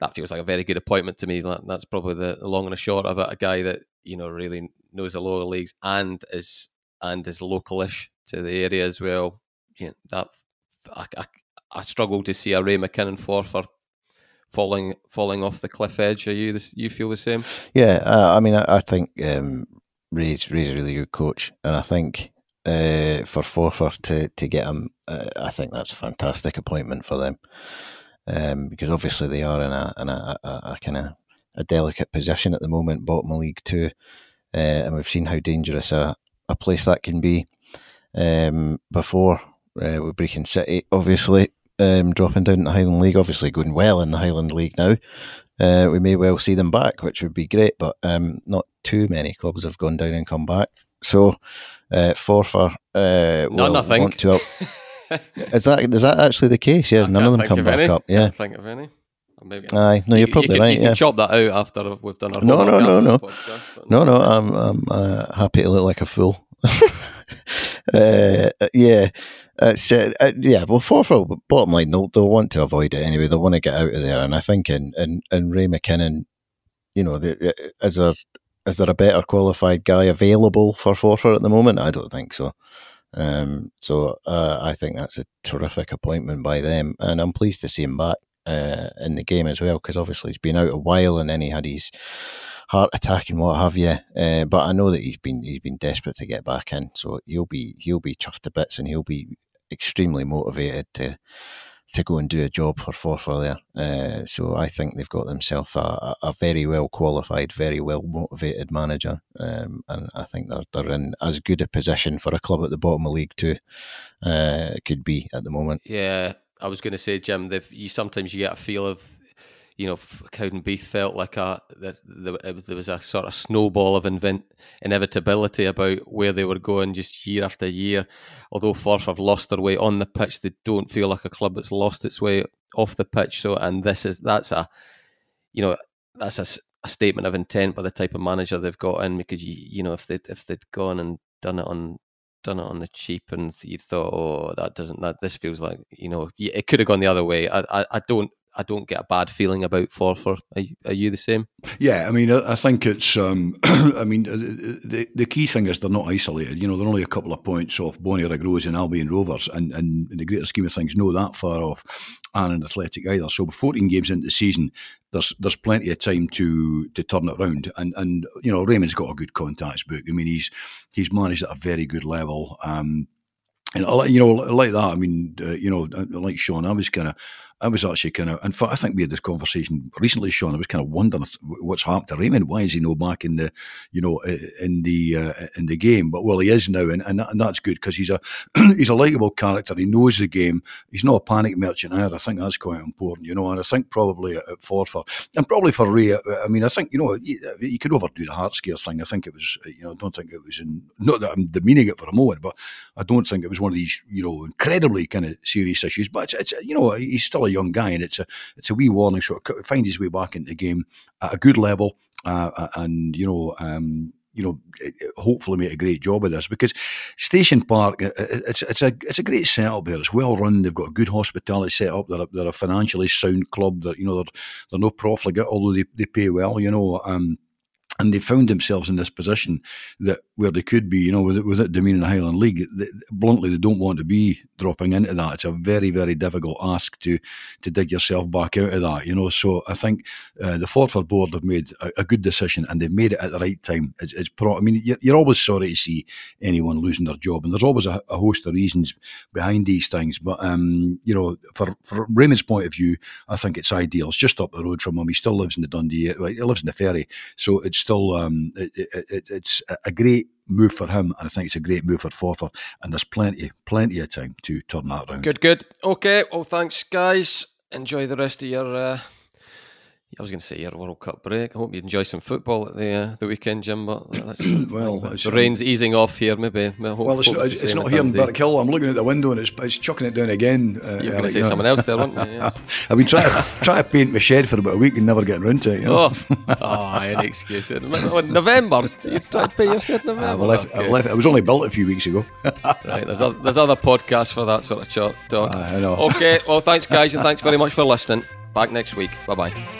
that feels like a very good appointment to me. That, that's probably the, the long and the short of it. A guy that you know really knows the lower leagues and is and is localish to the area as well. You know, that I, I, I struggle to see a Ray McKinnon for for falling falling off the cliff edge. Are you this, you feel the same? Yeah, uh, I mean, I, I think um, Ray's, Ray's a really good coach, and I think uh, for Forfar to to get him, uh, I think that's a fantastic appointment for them, um, because obviously they are in a in a, a, a kind of a delicate position at the moment, bottom of League Two, uh, and we've seen how dangerous a, a place that can be. Um, before uh, with Brechin City, obviously um, dropping down the Highland League, obviously going well in the Highland League now uh, we may well see them back, which would be great. But um, not too many clubs have gone down and come back. So uh, Forfar uh, will I think. want to. *laughs* *laughs* is that is that actually the case? Yeah, I none of them come back any. up. Yeah, Can't think of any. Maybe aye. No, you're you, probably you can, right. You yeah. can chop that out after we've done our No, no, no, no. podcast, No, no, I'm I'm uh, happy to look like a fool. *laughs* uh, yeah, it's, uh, uh, yeah. Well, Forfar, bottom line, they'll, they'll want to avoid it anyway. They'll want to get out of there, and I think in in, in Ray McKinnon, you know, the, is there is there a better qualified guy available for Forfar at the moment? I don't think so. Um, so uh, I think that's a terrific appointment by them, and I'm pleased to see him back uh, in the game as well because obviously he's been out a while, and then he had his heart attack and what have you. Uh, but I know that he's been he's been desperate to get back in, so he'll be he'll be chuffed to bits and he'll be extremely motivated to to go and do a job for Forfar there. Uh, so I think they've got themselves a, a, very well qualified, very well motivated manager, um, and I think they're they're in as good a position for a club at the bottom of League Two uh, could be at the moment. Yeah, I was going to say, Jim, you sometimes you get a feel of you know, Cowdenbeath felt like a there, there was a sort of snowball of invent, inevitability about where they were going just year after year. Although Forth have lost their way on the pitch, they don't feel like a club that's lost its way off the pitch. So, and this is that's a, you know, that's a, a statement of intent by the type of manager they've got in because you you know if they if they'd gone and done it on done it on the cheap and you thought oh that doesn't that this feels like you know it could have gone the other way I, I, I don't I don't get a bad feeling about Forfar. Are, are you the same? Yeah, I mean, I, think it's. Um, *clears throat* I mean, the the key thing is they're not isolated. You know, they're only a couple of points off Bonnyrigg Rose and Albion Rovers, and, and in the greater scheme of things, no that far off Annan Athletic either. So, 14 games into the season, there's there's plenty of time to to turn it around. And and you know, Raymond's got a good contacts book. I mean, he's he's managed at a very good level. Um, and you know, like that. I mean, uh, you know, like Sean, I was kind of I was actually kind of, in fact, I think we had this conversation recently, Sean. I was kind of wondering what's happened to Raymond. Why is he no back in the, you know, in the uh, in the game? But well, he is now, and, and, that, and that's good because he's a *clears throat* he's a likable character. He knows the game. He's not a panic merchant either. I think that's quite important, you know. And I think probably at Forfar and probably for Ray. Uh, I mean, I think you know uh, you, could overdo the heart scare thing. I think it was, uh, you know, I don't think it was in not that I'm demeaning it for a moment, but I don't think it was one of these, you know, incredibly kind of serious issues. But it's, it's you know, he's still a young guy, and it's a it's a wee warning shot. Find his way back into the game at a good level, uh, uh, and you know. Um, you know, hopefully make a great job of this because Station Park, it's it's a it's a great setup there. It's well run. They've got a good hospitality set up. They're a, they're a financially sound club. That you know they're they're no profligate, although they, they pay well. You know, um, and they found themselves in this position that where they could be, you know, with it, with it demeaning the Highland League. They, bluntly, they don't want to be dropping into that. It's a very, very difficult ask to to dig yourself back out of that, you know. So I think uh, the Forfar board have made a, a, good decision, and they've made it at the right time. It's, it's pro- I mean, you're, you're, always sorry to see anyone losing their job, and there's always a, a host of reasons behind these things. But um, you know, for for Raymond's point of view, I think it's ideal. It's just up the road from him. He still lives in the Dundee. He lives in the ferry, so it's still um, it, it, it's a great move for him, and I think it's a great move for Forfar. And there's plenty, plenty of time to turn that around. Good, good. Okay, well, thanks, guys. Enjoy the rest of your uh, I was going to say your World Cup break. I hope you enjoy some football at the uh, the weekend, Jim. But *clears throat* well, the rain's easing off here. Maybe. Hope, well, it's, not, it's, it's not here in Birkhill. I'm looking at the window and it's, it's chucking it down again. Uh, You're going to say someone else there, weren't you? *laughs* Yeah. I've been trying to try to paint my shed for about a week and never getting round to it. You know? Oh, oh, any excuse. November. You tried to paint your shed in *laughs* November. I've left, okay. I've left, it was only built a few weeks ago. *laughs* right. There's other, there's other podcasts for that sort of talk. Uh, I know. Okay. Well, thanks, guys, and thanks very much for listening. Back next week. Bye bye.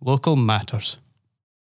Local matters.